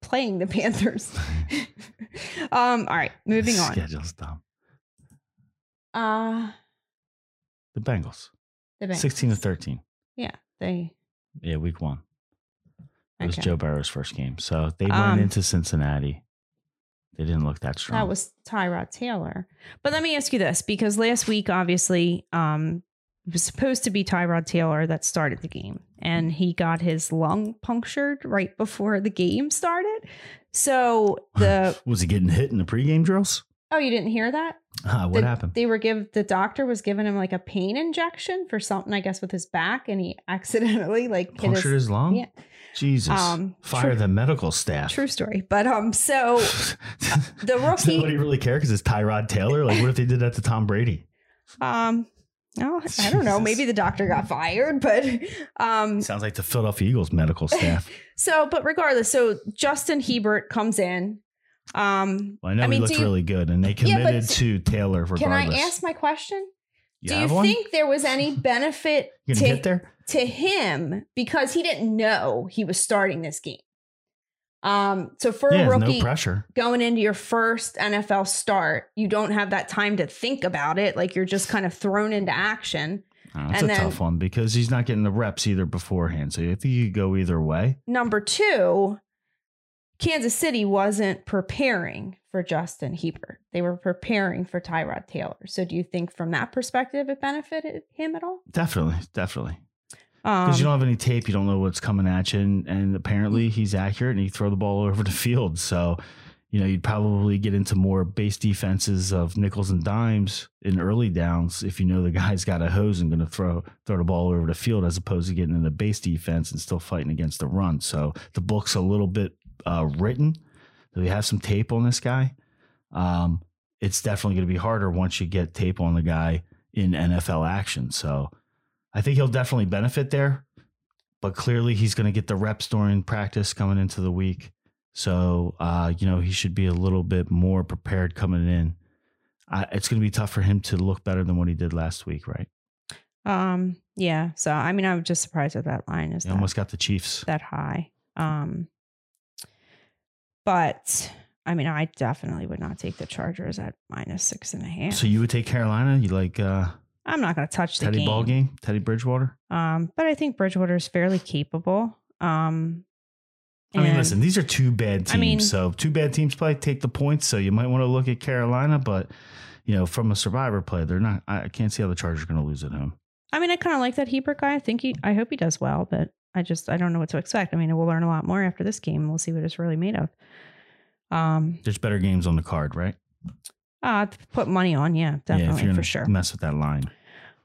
playing the Panthers. um. All right. Moving on. Schedule's dumb. Uh The Bengals. the Bengals. 16 to 13. Yeah. They. Yeah, week one. It was Joe Burrow's first game. So they went Um, into Cincinnati. They didn't look that strong. That was Tyrod Taylor. But let me ask you this because last week, obviously, um, it was supposed to be Tyrod Taylor that started the game, and he got his lung punctured right before the game started. So the was he getting hit in the pregame drills? oh, you didn't hear that? Ah, what The- happened? They were give the doctor was giving him like a pain injection for something, I guess, with his back, and he accidentally like Punctured his, his lung? yeah. Jesus. Um, Fire true- the medical staff. True story. But um, so the Does rookie, nobody really care because it's Tyrod Taylor? Like, what if they did that to Tom Brady? um, no, I don't know. Maybe the doctor got fired, but um, Sounds like the Philadelphia Eagles medical staff. so but regardless, so Justin Herbert comes in. Um, Well, I know I he mean, looked you- really good, and they Yeah, committed to Taylor regardless. can I ask my question? You Do you one? think there was any benefit to there? to him because he didn't know he was starting this game? Um, so for Yeah, a rookie no pressure. going into your first NFL start, you don't have that time to think about it. Like you're just kind of thrown into action. Oh, and a then- tough one because he's not getting the reps either beforehand. So I think you could go either way. Number two, Kansas City wasn't preparing for Justin Herbert. They were preparing for Tyrod Taylor. So do you think from that perspective it benefited him at all? Definitely, definitely. Um, Because you don't have any tape, you don't know what's coming at you, and, and apparently he's accurate, and he throw the ball over the field. So, you know, you'd probably get into more base defenses of nickels and dimes in early downs if you know the guy's got a hose and going to throw throw the ball over the field, as opposed to getting in the base defense and still fighting against the run. So the book's a little bit uh, written. We have some tape on this guy. Um, it's definitely going to be harder once you get tape on the guy in NFL action. So I think he'll definitely benefit there, but clearly he's going to get the reps during practice coming into the week. So, uh, you know, he should be a little bit more prepared coming in. I, it's going to be tough for him to look better than what he did last week, right? um, yeah. So I mean, I'm just surprised that that line is that, almost got the Chiefs. that high. Um, but I mean, I definitely would not take the Chargers at minus six and a half. So you would take Carolina? You like uh, I'm not going to touch the Teddy game. Ball game? Teddy Bridgewater? Um, but I think Bridgewater is fairly capable. Um, I mean, listen, these are two bad teams. I mean- so two bad teams play, take the points. So you might want to look at Carolina, but you know, from a survivor play, they're not. I I can't see how the Chargers are going to lose at home. I mean, I kind of like that Herbert guy. I think he, I hope he does well, but I just, I don't know what to expect. I mean, we'll learn a lot more after this game. We'll see what it's really made of. Um, There's better games on the card, right? uh, put money on, yeah, yeah, if definitely you're for sure. mess with that line.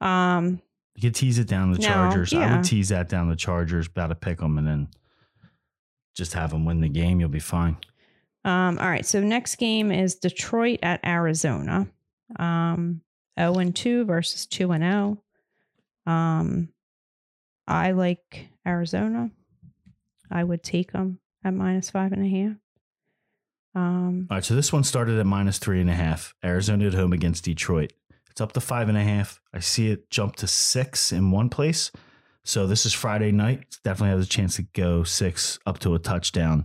Um, You could tease it down the No, Chargers. I would tease that down the Chargers, about to pick them, and then just have them win the game. You'll be fine. um, all right. So next game is Detroit at Arizona. Um, 0 and 2 versus 2 and 0. Um, I like Arizona. I would take them at minus five and a half. Um, All right, so this one started at minus three and a half. Arizona at home against Detroit. It's up to five and a half. I see it jump to six in one place. So this is Friday night. It definitely has a chance to go six up to a touchdown.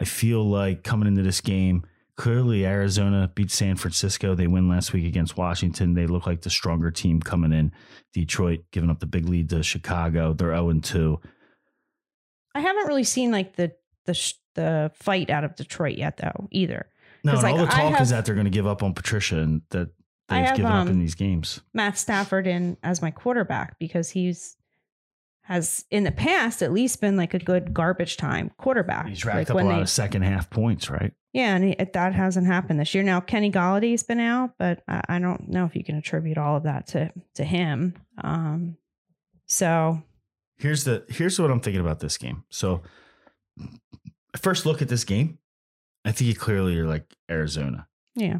I feel like coming into this game, clearly Arizona beat San Francisco. They win last week against Washington. They look like the stronger team coming in. Detroit giving up the big lead to Chicago. They're 0 2. I haven't really seen like the the the fight out of Detroit yet, though. Either No, and all the talk have- is that they're going to give up on Patricia and that they've have, given up in um, these games. Matt Stafford in as my quarterback because he's has in the past at least been like a good garbage time quarterback. He's like racked up a lot of second half points, right? yeah, and it, that hasn't happened this year. Now Kenny Golladay's been out, but I, I don't know if you can attribute all of that to to him. Um, so Here's the here's what I'm thinking about this game. So first look at this game, I think you clearly are like Arizona. yeah,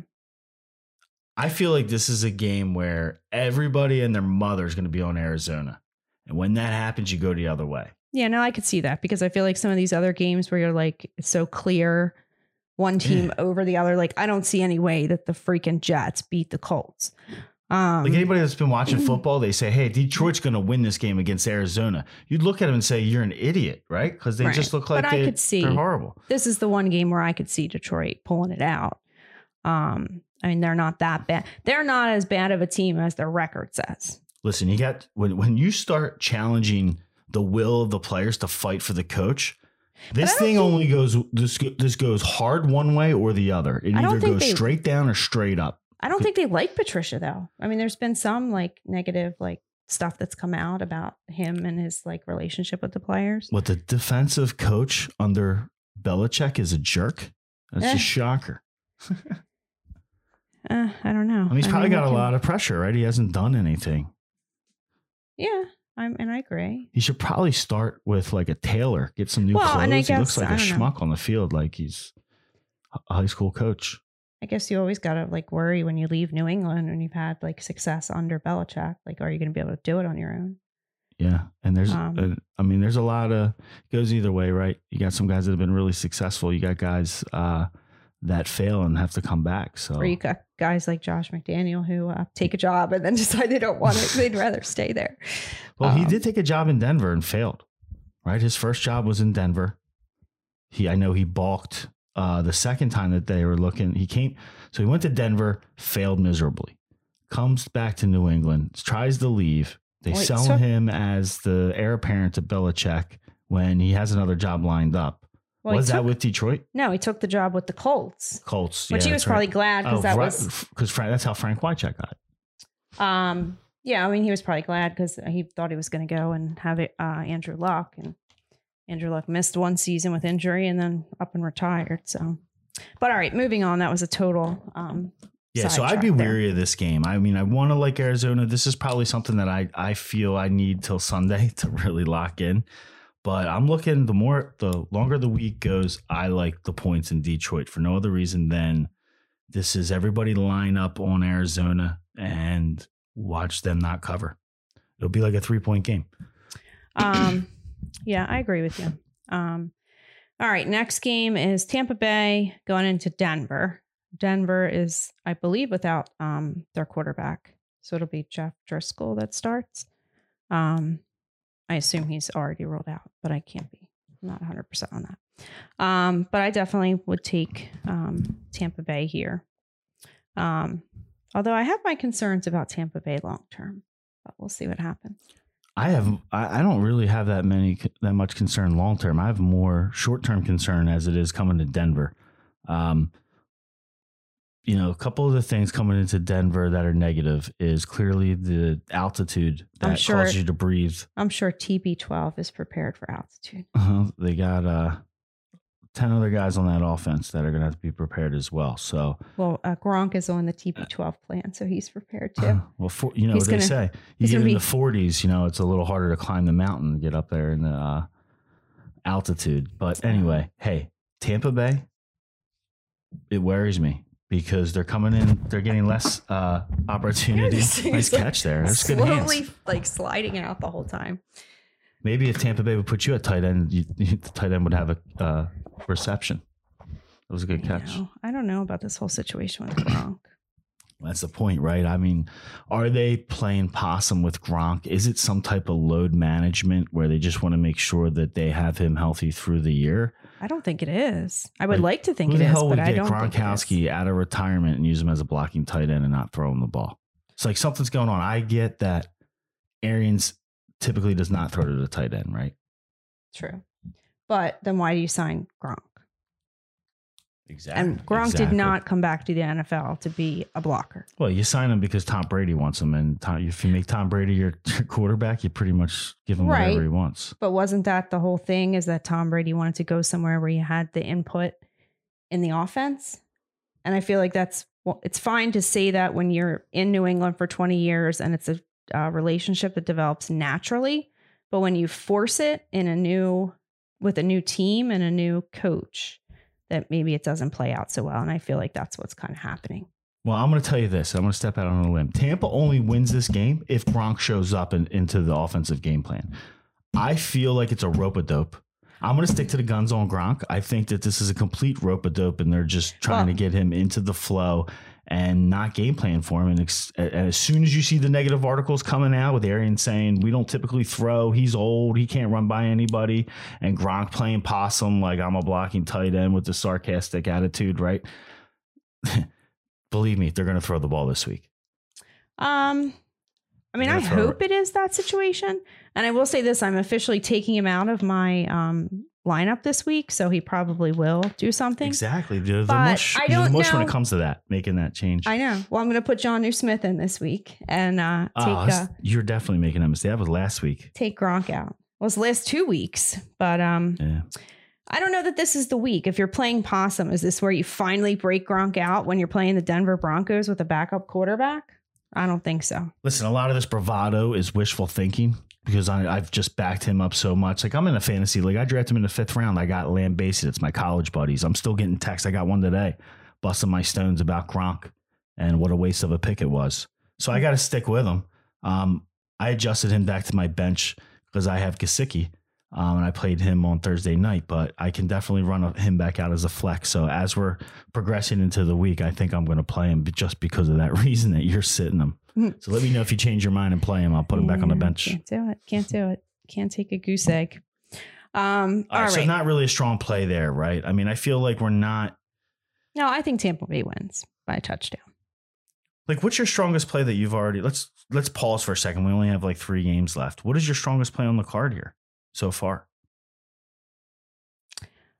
I feel like this is a game where everybody and their mother is going to be on Arizona. And when that happens, you go the other way. yeah. No, I could see that because I feel like some of these other games where you're like it's so clear one team Yeah. over the other. Like I don't see any way that the freaking Jets beat the Colts. Um, Like anybody that's been watching football, they say, "Hey, Detroit's going to win this game against Arizona." You'd look at them and say, "You're an idiot," right? Because they Right. just look like But I they, could see- they're horrible. this is the one game where I could see Detroit pulling it out. Um, I mean, they're not that bad. They're not as bad of a team as their record says. Listen, you got when when you start challenging the will of the players to fight for the coach. This thing think- only goes this this goes hard one way or the other. It either goes they- straight down or straight up. I don't think they like Patricia though. I mean, there's been some like negative like stuff that's come out about him and his like relationship with the players. What the defensive coach under Belichick is a jerk. That's Eh. just shocker. Uh, I don't know. I mean, he's I probably mean, got a can- lot of pressure, right? He hasn't done anything. Yeah, I'm, and I agree. He should probably start with like a tailor, get some new Well, clothes. and I he guess- looks like a don't know. schmuck on the field, like he's a high school coach. I guess you always gotta like worry when you leave New England and you've had like success under Belichick. Like, are you going to be able to do it on your own? Yeah, and there's, Um, uh, I mean, there's a lot of goes either way, right? You got some guys that have been really successful. You got guys uh, that fail and have to come back. So Or you got guys like Josh McDaniel who uh, take a job and then decide they don't want it; they'd rather stay there. Well, he Um, did take a job in Denver and failed. Right, his first job was in Denver. He, I know, he balked uh, the second time that they were looking. He came, so he went to Denver, failed miserably. Comes back to New England, tries to leave. They Wait, sell so- him as the heir apparent to Belichick when he has another job lined up. Well, was that with Detroit no, he took the job with the Colts, Colts? which yeah, he was that's right. probably glad because Oh, that right, was because Frank, that's how Frank Wycheck got it. Um, yeah, I mean, he was probably glad because he thought he was going to go and have it, uh, Andrew Luck, and Andrew Luck missed one season with injury and then up and retired. So, but all right, moving on. That was a total. Um, Yeah, so I'd be there. weary of this game. I mean, I want to like Arizona. This is probably something that I I feel I need till Sunday to really lock in. But I'm looking the more the longer the week goes, I like the points in Detroit for no other reason than this is everybody line up on Arizona and watch them not cover. It'll be like a three point game. Um, yeah, I agree with you. Um, all right, next game is Tampa Bay going into Denver. Denver is, I believe, without um their quarterback, so it'll be Jeff Driskel that starts. Um, I assume he's already rolled out, but I can't be not 100 percent on that. Um, but I definitely would take um Tampa Bay here. Um, although I have my concerns about Tampa Bay long term, but we'll see what happens. I have I, I don't really have that many that much concern long term. I have more short term concern as it is coming to Denver. Um, you know, a couple of the things coming into Denver that are negative is clearly the altitude that sure- causes you to breathe. I'm sure TB12 is prepared for altitude. Uh, they got uh, ten other guys on that offense that are going to have to be prepared as well. So, Well, uh, Gronk is on the TB12 plan, so he's prepared too. well, for, you know He's what they gonna- say. You get in be- the forties, you know, it's a little harder to climb the mountain and get up there in the uh, altitude. But anyway, hey, Tampa Bay, it worries me because they're coming in, they're getting less uh, opportunity. Nice like, catch there. That's good Slowly, hands. like sliding out the whole time. Maybe if Tampa Bay would put you at tight end, you, the tight end would have a uh, reception. That was a good I catch. know. I don't know about this whole situation with Gronk. That's the point, right? I mean, are they playing possum with Gronk? Is it some type of load management where they just want to make sure that they have him healthy through the year? I don't think it is. I would Like, like to think Who the hell but would I get don't it is. Gronkowski out of retirement and use him as a blocking tight end and not throw him the ball? It's like something's going on. I get that Arians typically does not throw to the tight end, right? True. But then why do you sign Gronk? Exactly. And Gronk did not come back to the NFL to be a blocker. Well, you sign him because Tom Brady wants him, and Tom, if you make Tom Brady your, your quarterback, you pretty much give him Right. whatever he wants. But wasn't that the whole thing? Is that Tom Brady wanted to go somewhere where you had the input in the offense? And I feel like that's well, it's fine to say that when you're in New England for 20 years and it's a uh, relationship that develops naturally. But when you force it in a new with a new team and a new coach, that maybe it doesn't play out so well. And I feel like that's what's kind of happening. Well, I'm going to tell you this. I'm going to step out on a limb. Tampa only wins this game if Gronk shows up in, into the offensive game plan. I feel like it's a rope a dope. I'm going to stick to the guns on Gronk. I think that this is a complete rope a dope, and they're just trying Well- to get him into the flow and not game plan for him. And, ex- and as soon as you see the negative articles coming out with Arian saying we don't typically throw, he's old, he can't run by anybody, and Gronk playing possum like I'm a blocking tight end with the sarcastic attitude, right? Believe me, they're going to throw the ball this week. Um, I mean, I hope it is that situation. And I will say this: I'm officially taking him out of my um lineup this week, so he probably will do something. Exactly. The But mush, I don't mush when it comes to that, making that change. I know. Well, I'm going to put Jonnu Smith in this week and uh, take Oh, uh, you're definitely making a mistake. That was last week. take Gronk out. Well, it's last two weeks, but um, Yeah. I don't know that this is the week. If you're playing possum, is this where you finally break Gronk out when you're playing the Denver Broncos with a backup quarterback? I don't think so. Listen, a lot of this bravado is wishful thinking. Because I, I've just backed him up so much. Like I'm in a fantasy league. I drafted him in the fifth round. I got Lamb Basin. It's my college buddies. I'm still getting texts. I got one today, busting my stones about Gronk and what a waste of a pick it was. So I got to stick with him. Um, I adjusted him back to my bench because I have Gesicki. Um, and I played him on Thursday night, but I can definitely run him back out as a flex. So as we're progressing into the week, I think I'm going to play him just because of that reason that you're sitting him. So let me know if you change your mind and play him. I'll put him back on the bench. Can't do it. Can't do it. Can't take a goose egg. Um, All right, so not really a strong play there, right? I mean, I feel like we're not no, I think Tampa Bay wins by a touchdown. like what's your strongest play that you've already let's let's pause for a second. We only have like three games left. What is your strongest play on the card here so far?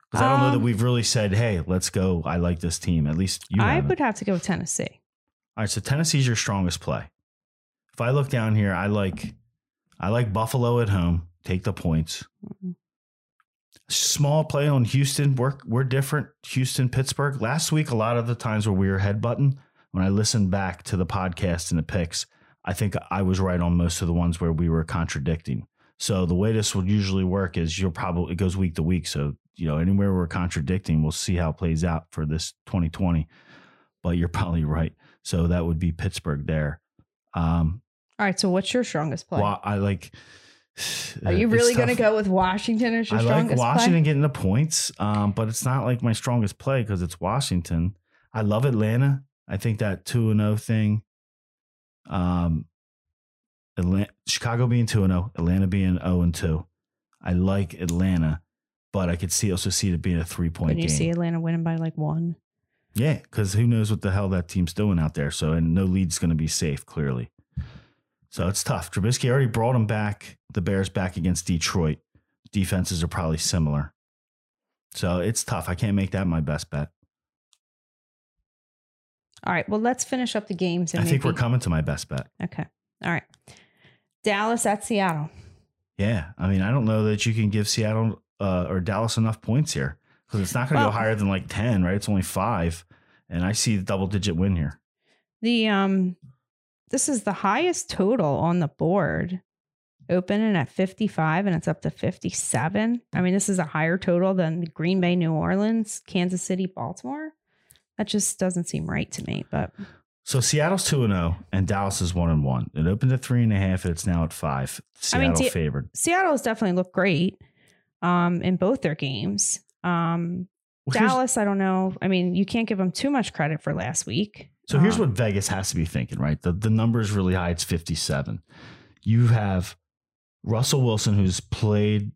Because I don't know that Um, we've really said, hey, let's go. I like this team. At least you I haven't. would have to go with Tennessee. All right, so Tennessee's your strongest play. If I look down here, I like I like Buffalo at home. Take the points. Mhm. Small play on Houston. We're we're different. Houston, Pittsburgh. Last week, a lot of the times where we were head headbutting, when I listened back to the podcast and the picks, I think I was right on most of the ones where we were contradicting. So the way this would usually work is you'll probably it goes week to week. So you know anywhere we're contradicting, we'll see how it plays out for this 2020. But you're probably right. So that would be Pittsburgh there. Um, All right. So what's your strongest play? well, I like. Are you really going to go with Washington as your I like Washington play? getting the points, um, but it's not like my strongest play because it's Washington. I love Atlanta. I think that two and zero thing. Um, Atlanta, Chicago being two and zero, Atlanta being zero and two. I like Atlanta, but I could see also see it being a three point When you game. see Atlanta winning by like one. Yeah, because who knows what the hell that team's doing out there. So, and no lead's going to be safe, clearly. So it's tough. Trubisky already brought him back, the Bears back against Detroit. Defenses are probably similar. So it's tough. I can't make that my best bet. All right. Well, let's finish up the games. And I think we're coming to my best bet. Okay. All right. Dallas at Seattle. Yeah. I mean, I don't know that you can give Seattle uh, or Dallas enough points here because it's not going to Well- go higher than like 10, right? It's only five. And I see the double digit win here. The um, this is the highest total on the board, opening at fifty five, and it's up to fifty seven. I mean, this is a higher total than Green Bay, New Orleans, Kansas City, Baltimore. That just doesn't seem right to me. But So Seattle's 2 and 0 and Dallas is 1 and 1. It opened at 3 and a half and it's now at 5. I mean, Seattle favored. Seattle has definitely looked great um, in both their games. Um, Well, Dallas, I don't know. I mean, you can't give them too much credit for last week. So here's Um, what Vegas has to be thinking, right? The the number is really high. It's 57. You have Russell Wilson, who's played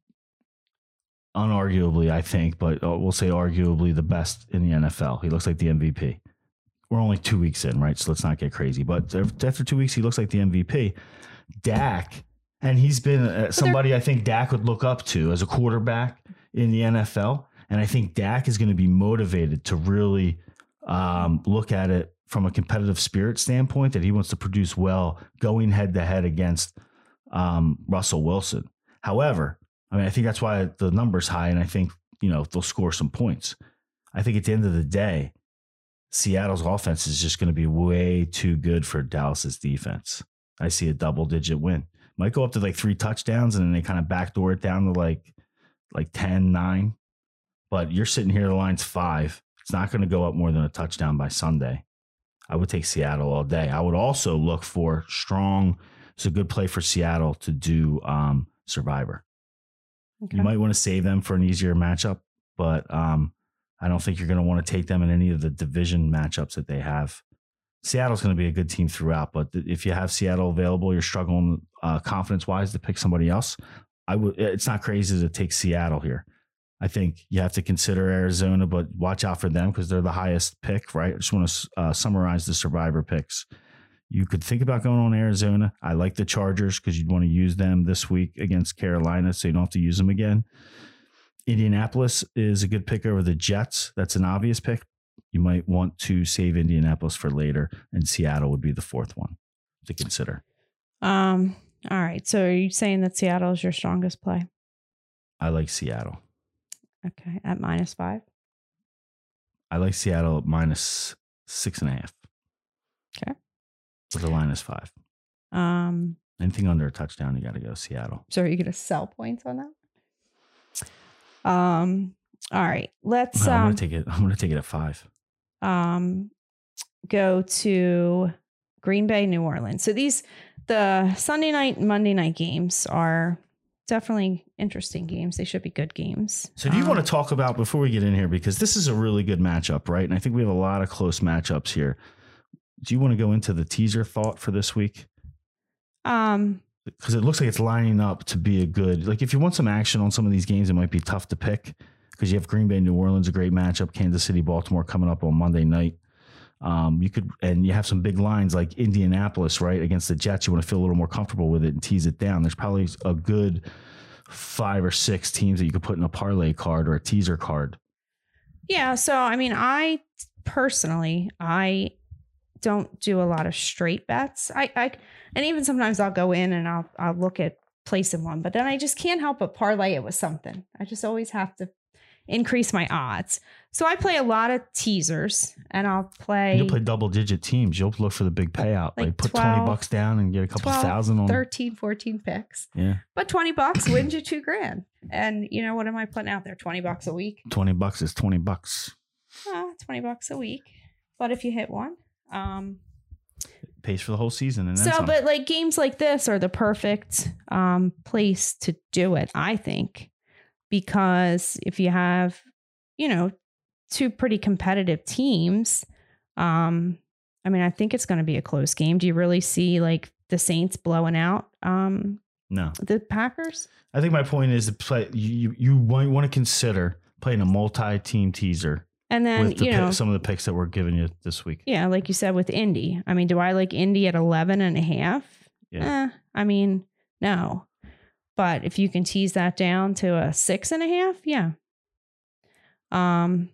unarguably, I think, but uh, we'll say arguably the best in the NFL. He looks like the MVP. We're only two weeks in, right? So let's not get crazy. But after two weeks, he looks like the MVP. Dak, and he's been uh, somebody I think Dak would look up to as a quarterback in the NFL. And I think Dak is going to be motivated to really um, look at it from a competitive spirit standpoint that he wants to produce well going head to head against um, Russell Wilson. However, I mean, I think that's why the number's high, and I think you know they'll score some points. I think at the end of the day, Seattle's offense is just going to be way too good for Dallas's defense. I see a double digit win. Might go up to like three touchdowns, and then they kind of backdoor it down to like like 10, 9. But you're sitting here, the line's five. It's not going to go up more than a touchdown by Sunday. I would take Seattle all day. I would also look for strong. It's a good play for Seattle to do um, Survivor. okay. You might want to save them for an easier matchup, but um, I don't think you're going to want to take them in any of the division matchups that they have. Seattle's going to be a good team throughout, but if you have Seattle available, you're struggling uh, confidence wise to pick somebody else. I would. It's not crazy to take Seattle here. I think you have to consider Arizona, but watch out for them because they're the highest pick, right? I just want to uh, summarize the survivor picks. You could think about going on Arizona. I like the Chargers because you'd want to use them this week against Carolina, so you don't have to use them again. Indianapolis is a good pick over the Jets. That's an obvious pick. You might want to save Indianapolis for later, and Seattle would be the fourth one to consider. Um. All right. So are you saying that Seattle is your strongest play? I like Seattle. Okay, at minus five. I like Seattle at minus six and a half. Okay. With a line is five. Um, Anything under a touchdown, you got to go Seattle. So are you going to sell points on that? Um. All right. Let's No, I'm um, gonna take it. I'm gonna take it at five. um go to Green Bay, New Orleans. So these the Sunday night, and Monday night games are definitely interesting games. They should be good games. So, do you Um, want to talk about before we get in here because this is a really good matchup, right? And I think we have a lot of close matchups here. Do you want to go into the teaser thought for this week? Um. Because it looks like it's lining up to be a good. Like, if you want some action on some of these games, it might be tough to pick because you have Green Bay, New Orleans, a great matchup. Kansas City, Baltimore coming up on Monday night. Um, you could, and you have some big lines like Indianapolis, right, against the Jets. You want to feel a little more comfortable with it and tease it down. There's probably a good five or six teams that you could put in a parlay card or a teaser card. Yeah. So I mean, I personally, I don't do a lot of straight bets. I, I and even sometimes I'll go in and I'll I'll look at placing one, but then I just can't help but parlay it with something. I just always have to increase my odds. So I play a lot of teasers and I'll play, You'll play double digit teams. You'll look for the big payout. Like, Like put 12, 20 bucks down and get a couple 12, thousand on. 13, 14 picks. Yeah. But 20 bucks wins you two grand. And you know, what am I putting out there? 20 bucks a week? 20 bucks is 20 bucks. Uh, 20 bucks a week. But if you hit one, um, Pays for the whole season. And so but like games like this are the perfect um place to do it i think because if you have you know two pretty competitive teams um i mean i think it's going to be a close game do you really see like the saints blowing out um no. the packers I think my point is to play. You, you, you want, to consider playing a multi team teaser and then with the you pick- know some of the picks that we're giving you this week. yeah like you said with indy i mean do i like indy at 11 and a half Yeah. Eh, I mean, no. But if you can tease that down to a six and a half, yeah. Um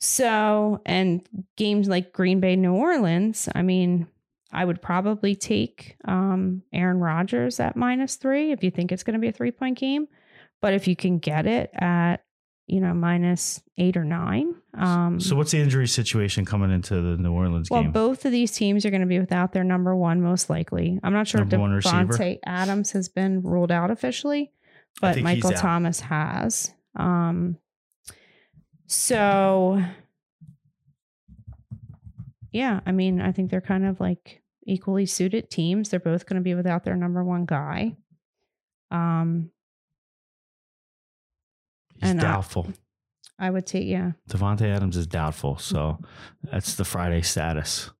so and games like Green Bay, New Orleans, I mean, I would probably take um Aaron Rodgers at minus three if you think it's gonna be a three point game. But if you can get it at, you know, minus eight or nine. Um So, what's the injury situation coming into the New Orleans well, game? Well, both of these teams are going to be without their number one, most likely. I'm not sure Number if receiver? Davante Adams has been ruled out officially, but Michael. Thomas has. Um, so, yeah, I mean, I think they're kind of like equally suited teams. They're both going to be without their number one guy. Um, He's and, uh, doubtful. I would take, yeah, Davante Adams is doubtful. So, that's the Friday status.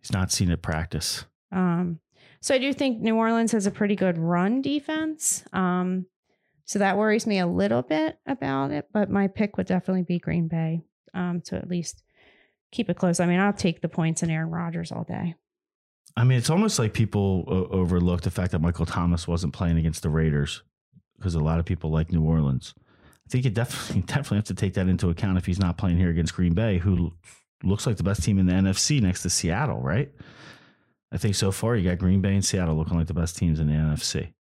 He's not seen it practice. Um, so I do think New Orleans has a pretty good run defense. Um, so that worries me a little bit about it, but my pick would definitely be Green Bay um, to at least keep it close. I mean, I'll take the points in Aaron Rodgers all day. I mean, it's almost like people o- overlook the fact that Michael Thomas wasn't playing against the Raiders because a lot of people like New Orleans. I think you definitely definitely have to take that into account if he's not playing here against Green Bay, who looks like the best team in the NFC next to Seattle, right? I think so far you got Green Bay and Seattle looking like the best teams in the NFC.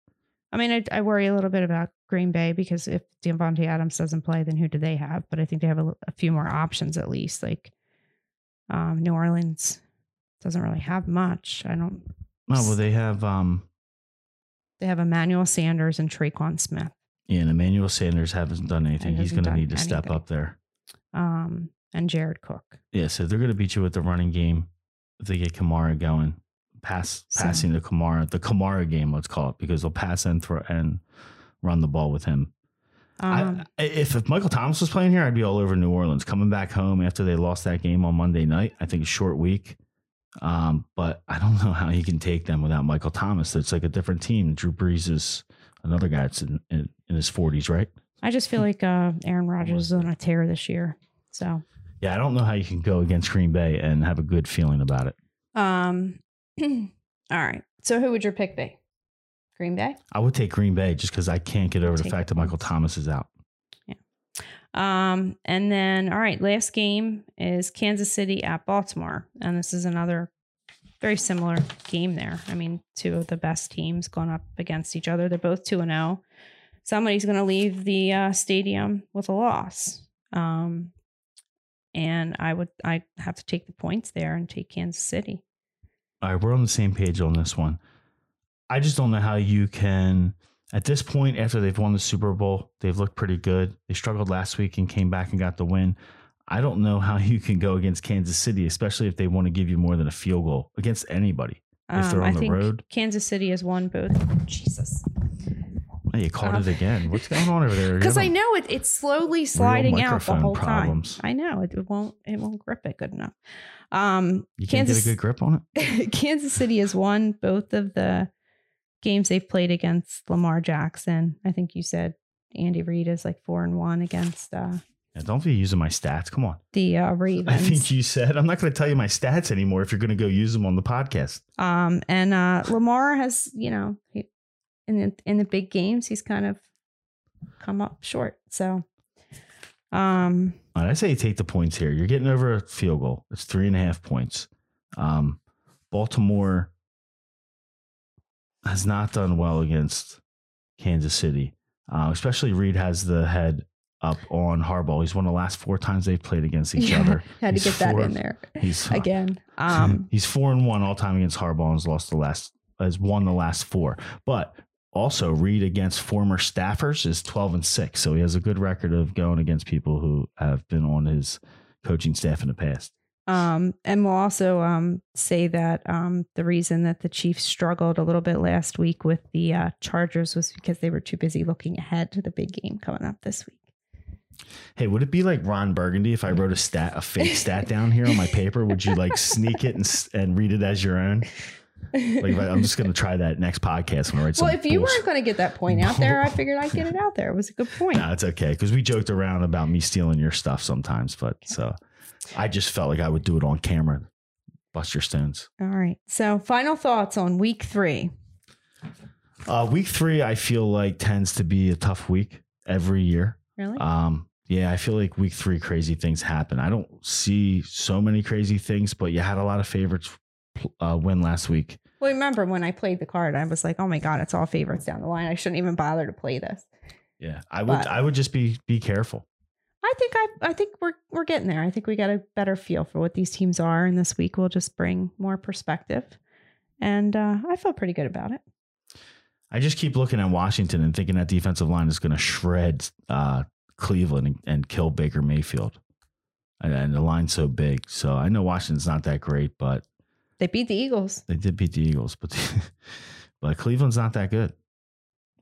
I mean, I, I worry a little bit about Green Bay because if Davante Adams doesn't play, then who do they have? But I think they have a, a few more options at least. Like um, New Orleans doesn't really have much. I don't. Oh well, they have um, They have Emmanuel Sanders and Tre'Quan Smith. Yeah, and Emmanuel Sanders hasn't done anything. He's going to need to step up there. um, and Jared Cook. Yeah, so they're going to beat you with the running game if they get Kamara going. Pass So- passing the Kamara, the Kamara game, let's call it, because they'll pass and throw and run the ball with him. Um, I, if if Michael Thomas was playing here, I'd be all over New Orleans. Coming back home after they lost that game on Monday night, I think a short week. Um, but I don't know how he can take them without Michael Thomas. It's like a different team. Drew Brees is another guy that's in, in, in his forties, right? I just feel like uh, Aaron Rodgers is on a tear this year. So, Yeah, I don't know how you can go against Green Bay and have a good feeling about it. um, all right. So, who would your pick be? Green Bay. I would take Green Bay just because I can't get over the fact the that Michael. Thomas is out. Yeah. Um, and then, all right, last game is Kansas City at Baltimore, and this is another very similar game there. I mean, two of the best teams going up against each other. They're both two and zero. Somebody's going to leave the uh, stadium with a loss. Um, and I would I have to take the points there and take Kansas City. All right, we're on the same page on this one. I just don't know how you can. At this point, after they've won the Super Bowl, they've looked pretty good. They struggled last week and came back and got the win. I don't know how you can go against Kansas City, especially if they want to give you more than a field goal against anybody. If they're Um, on I the think road. Kansas City has won both. Jesus. You caught Um, it again. What's going on over there? Because I know it, it's slowly sliding out the whole problems. time. I know it, it won't it won't grip it good enough. Um, you can't get a good grip on it. Kansas City has won both of the games they've played against Lamar Jackson. I think you said Andy Reid is like four and one against uh, Don't be using my stats. Come on. the uh, Ravens. I think you said I'm not going to tell you my stats anymore if you're going to go use them on the podcast. um, and uh, Lamar has, you know, he, in the in the big games, he's kind of come up short. So, um, right, I say you take the points here. You're getting over a field goal. It's three and a half points. Um, Baltimore has not done well against Kansas City, uh, especially Reid has the head up on Harbaugh. He's won the last four times they've played against each yeah, other. had to He's get that in there He's again. Um, he's four and one all time against Harbaugh and has lost the last has won the last four. But also Reid against former staffers is twelve and six. So he has a good record of going against people who have been on his coaching staff in the past. Um, and we'll also um, say that um, the reason that the Chiefs struggled a little bit last week with the uh, Chargers was because they were too busy looking ahead to the big game coming up this week. Hey, would it be like Ron Burgundy if I wrote a stat, a fake stat down here on my paper? Would you like sneak it and and read it as your own? Like I, I'm just going to try that next podcast when I write well, if you bullshit. weren't going to get that point out there, I figured I'd get it out there. It was a good point. No, it's okay because we joked around about me stealing your stuff sometimes, but so I just felt like I would do it on camera. Bust your stones. All right. So, final thoughts on week three. Uh, week three, I feel like tends to be a tough week every year. Really? Um, yeah, I feel like week three, crazy things happen. I don't see so many crazy things, but you had a lot of favorites uh, win last week. well, remember when I played the card, I was like, "Oh my god, it's all favorites down the line. I shouldn't even bother to play this." Yeah, I would. But- I would just be be careful. I think I I think we're we're getting there. I think we got a better feel for what these teams are, and this week will just bring more perspective. And uh, I feel pretty good about it. I just keep looking at Washington and thinking that defensive line is going to shred uh, Cleveland and, and kill Baker Mayfield. And, and the line's so big, so I know Washington's not that great, but They beat the Eagles. They did beat the Eagles, but but Cleveland's not that good.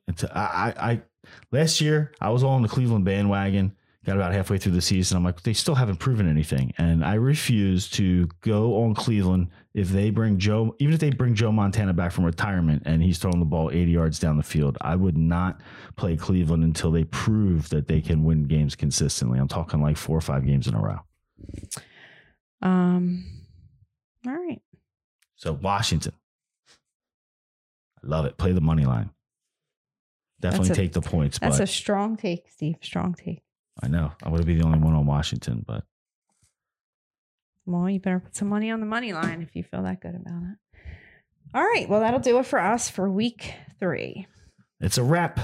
It's, I, I, I last year I was all on the Cleveland bandwagon. Got about halfway through the season, I'm like, they still haven't proven anything, and I refuse to go on Cleveland if they bring Joe, even if they bring Joe Montana back from retirement and he's throwing the ball 80 yards down the field. I would not play Cleveland until they prove that they can win games consistently. I'm talking like four or five games in a row. Um. All right. So Washington, I love it. Play the money line. Definitely a- take the points, That's a strong take, Steve. Strong take. I know I would be the only one on Washington, but Well, you better put some money on the money line if you feel that good about it. All right. Well, that'll do it for us for week three. it's a wrap.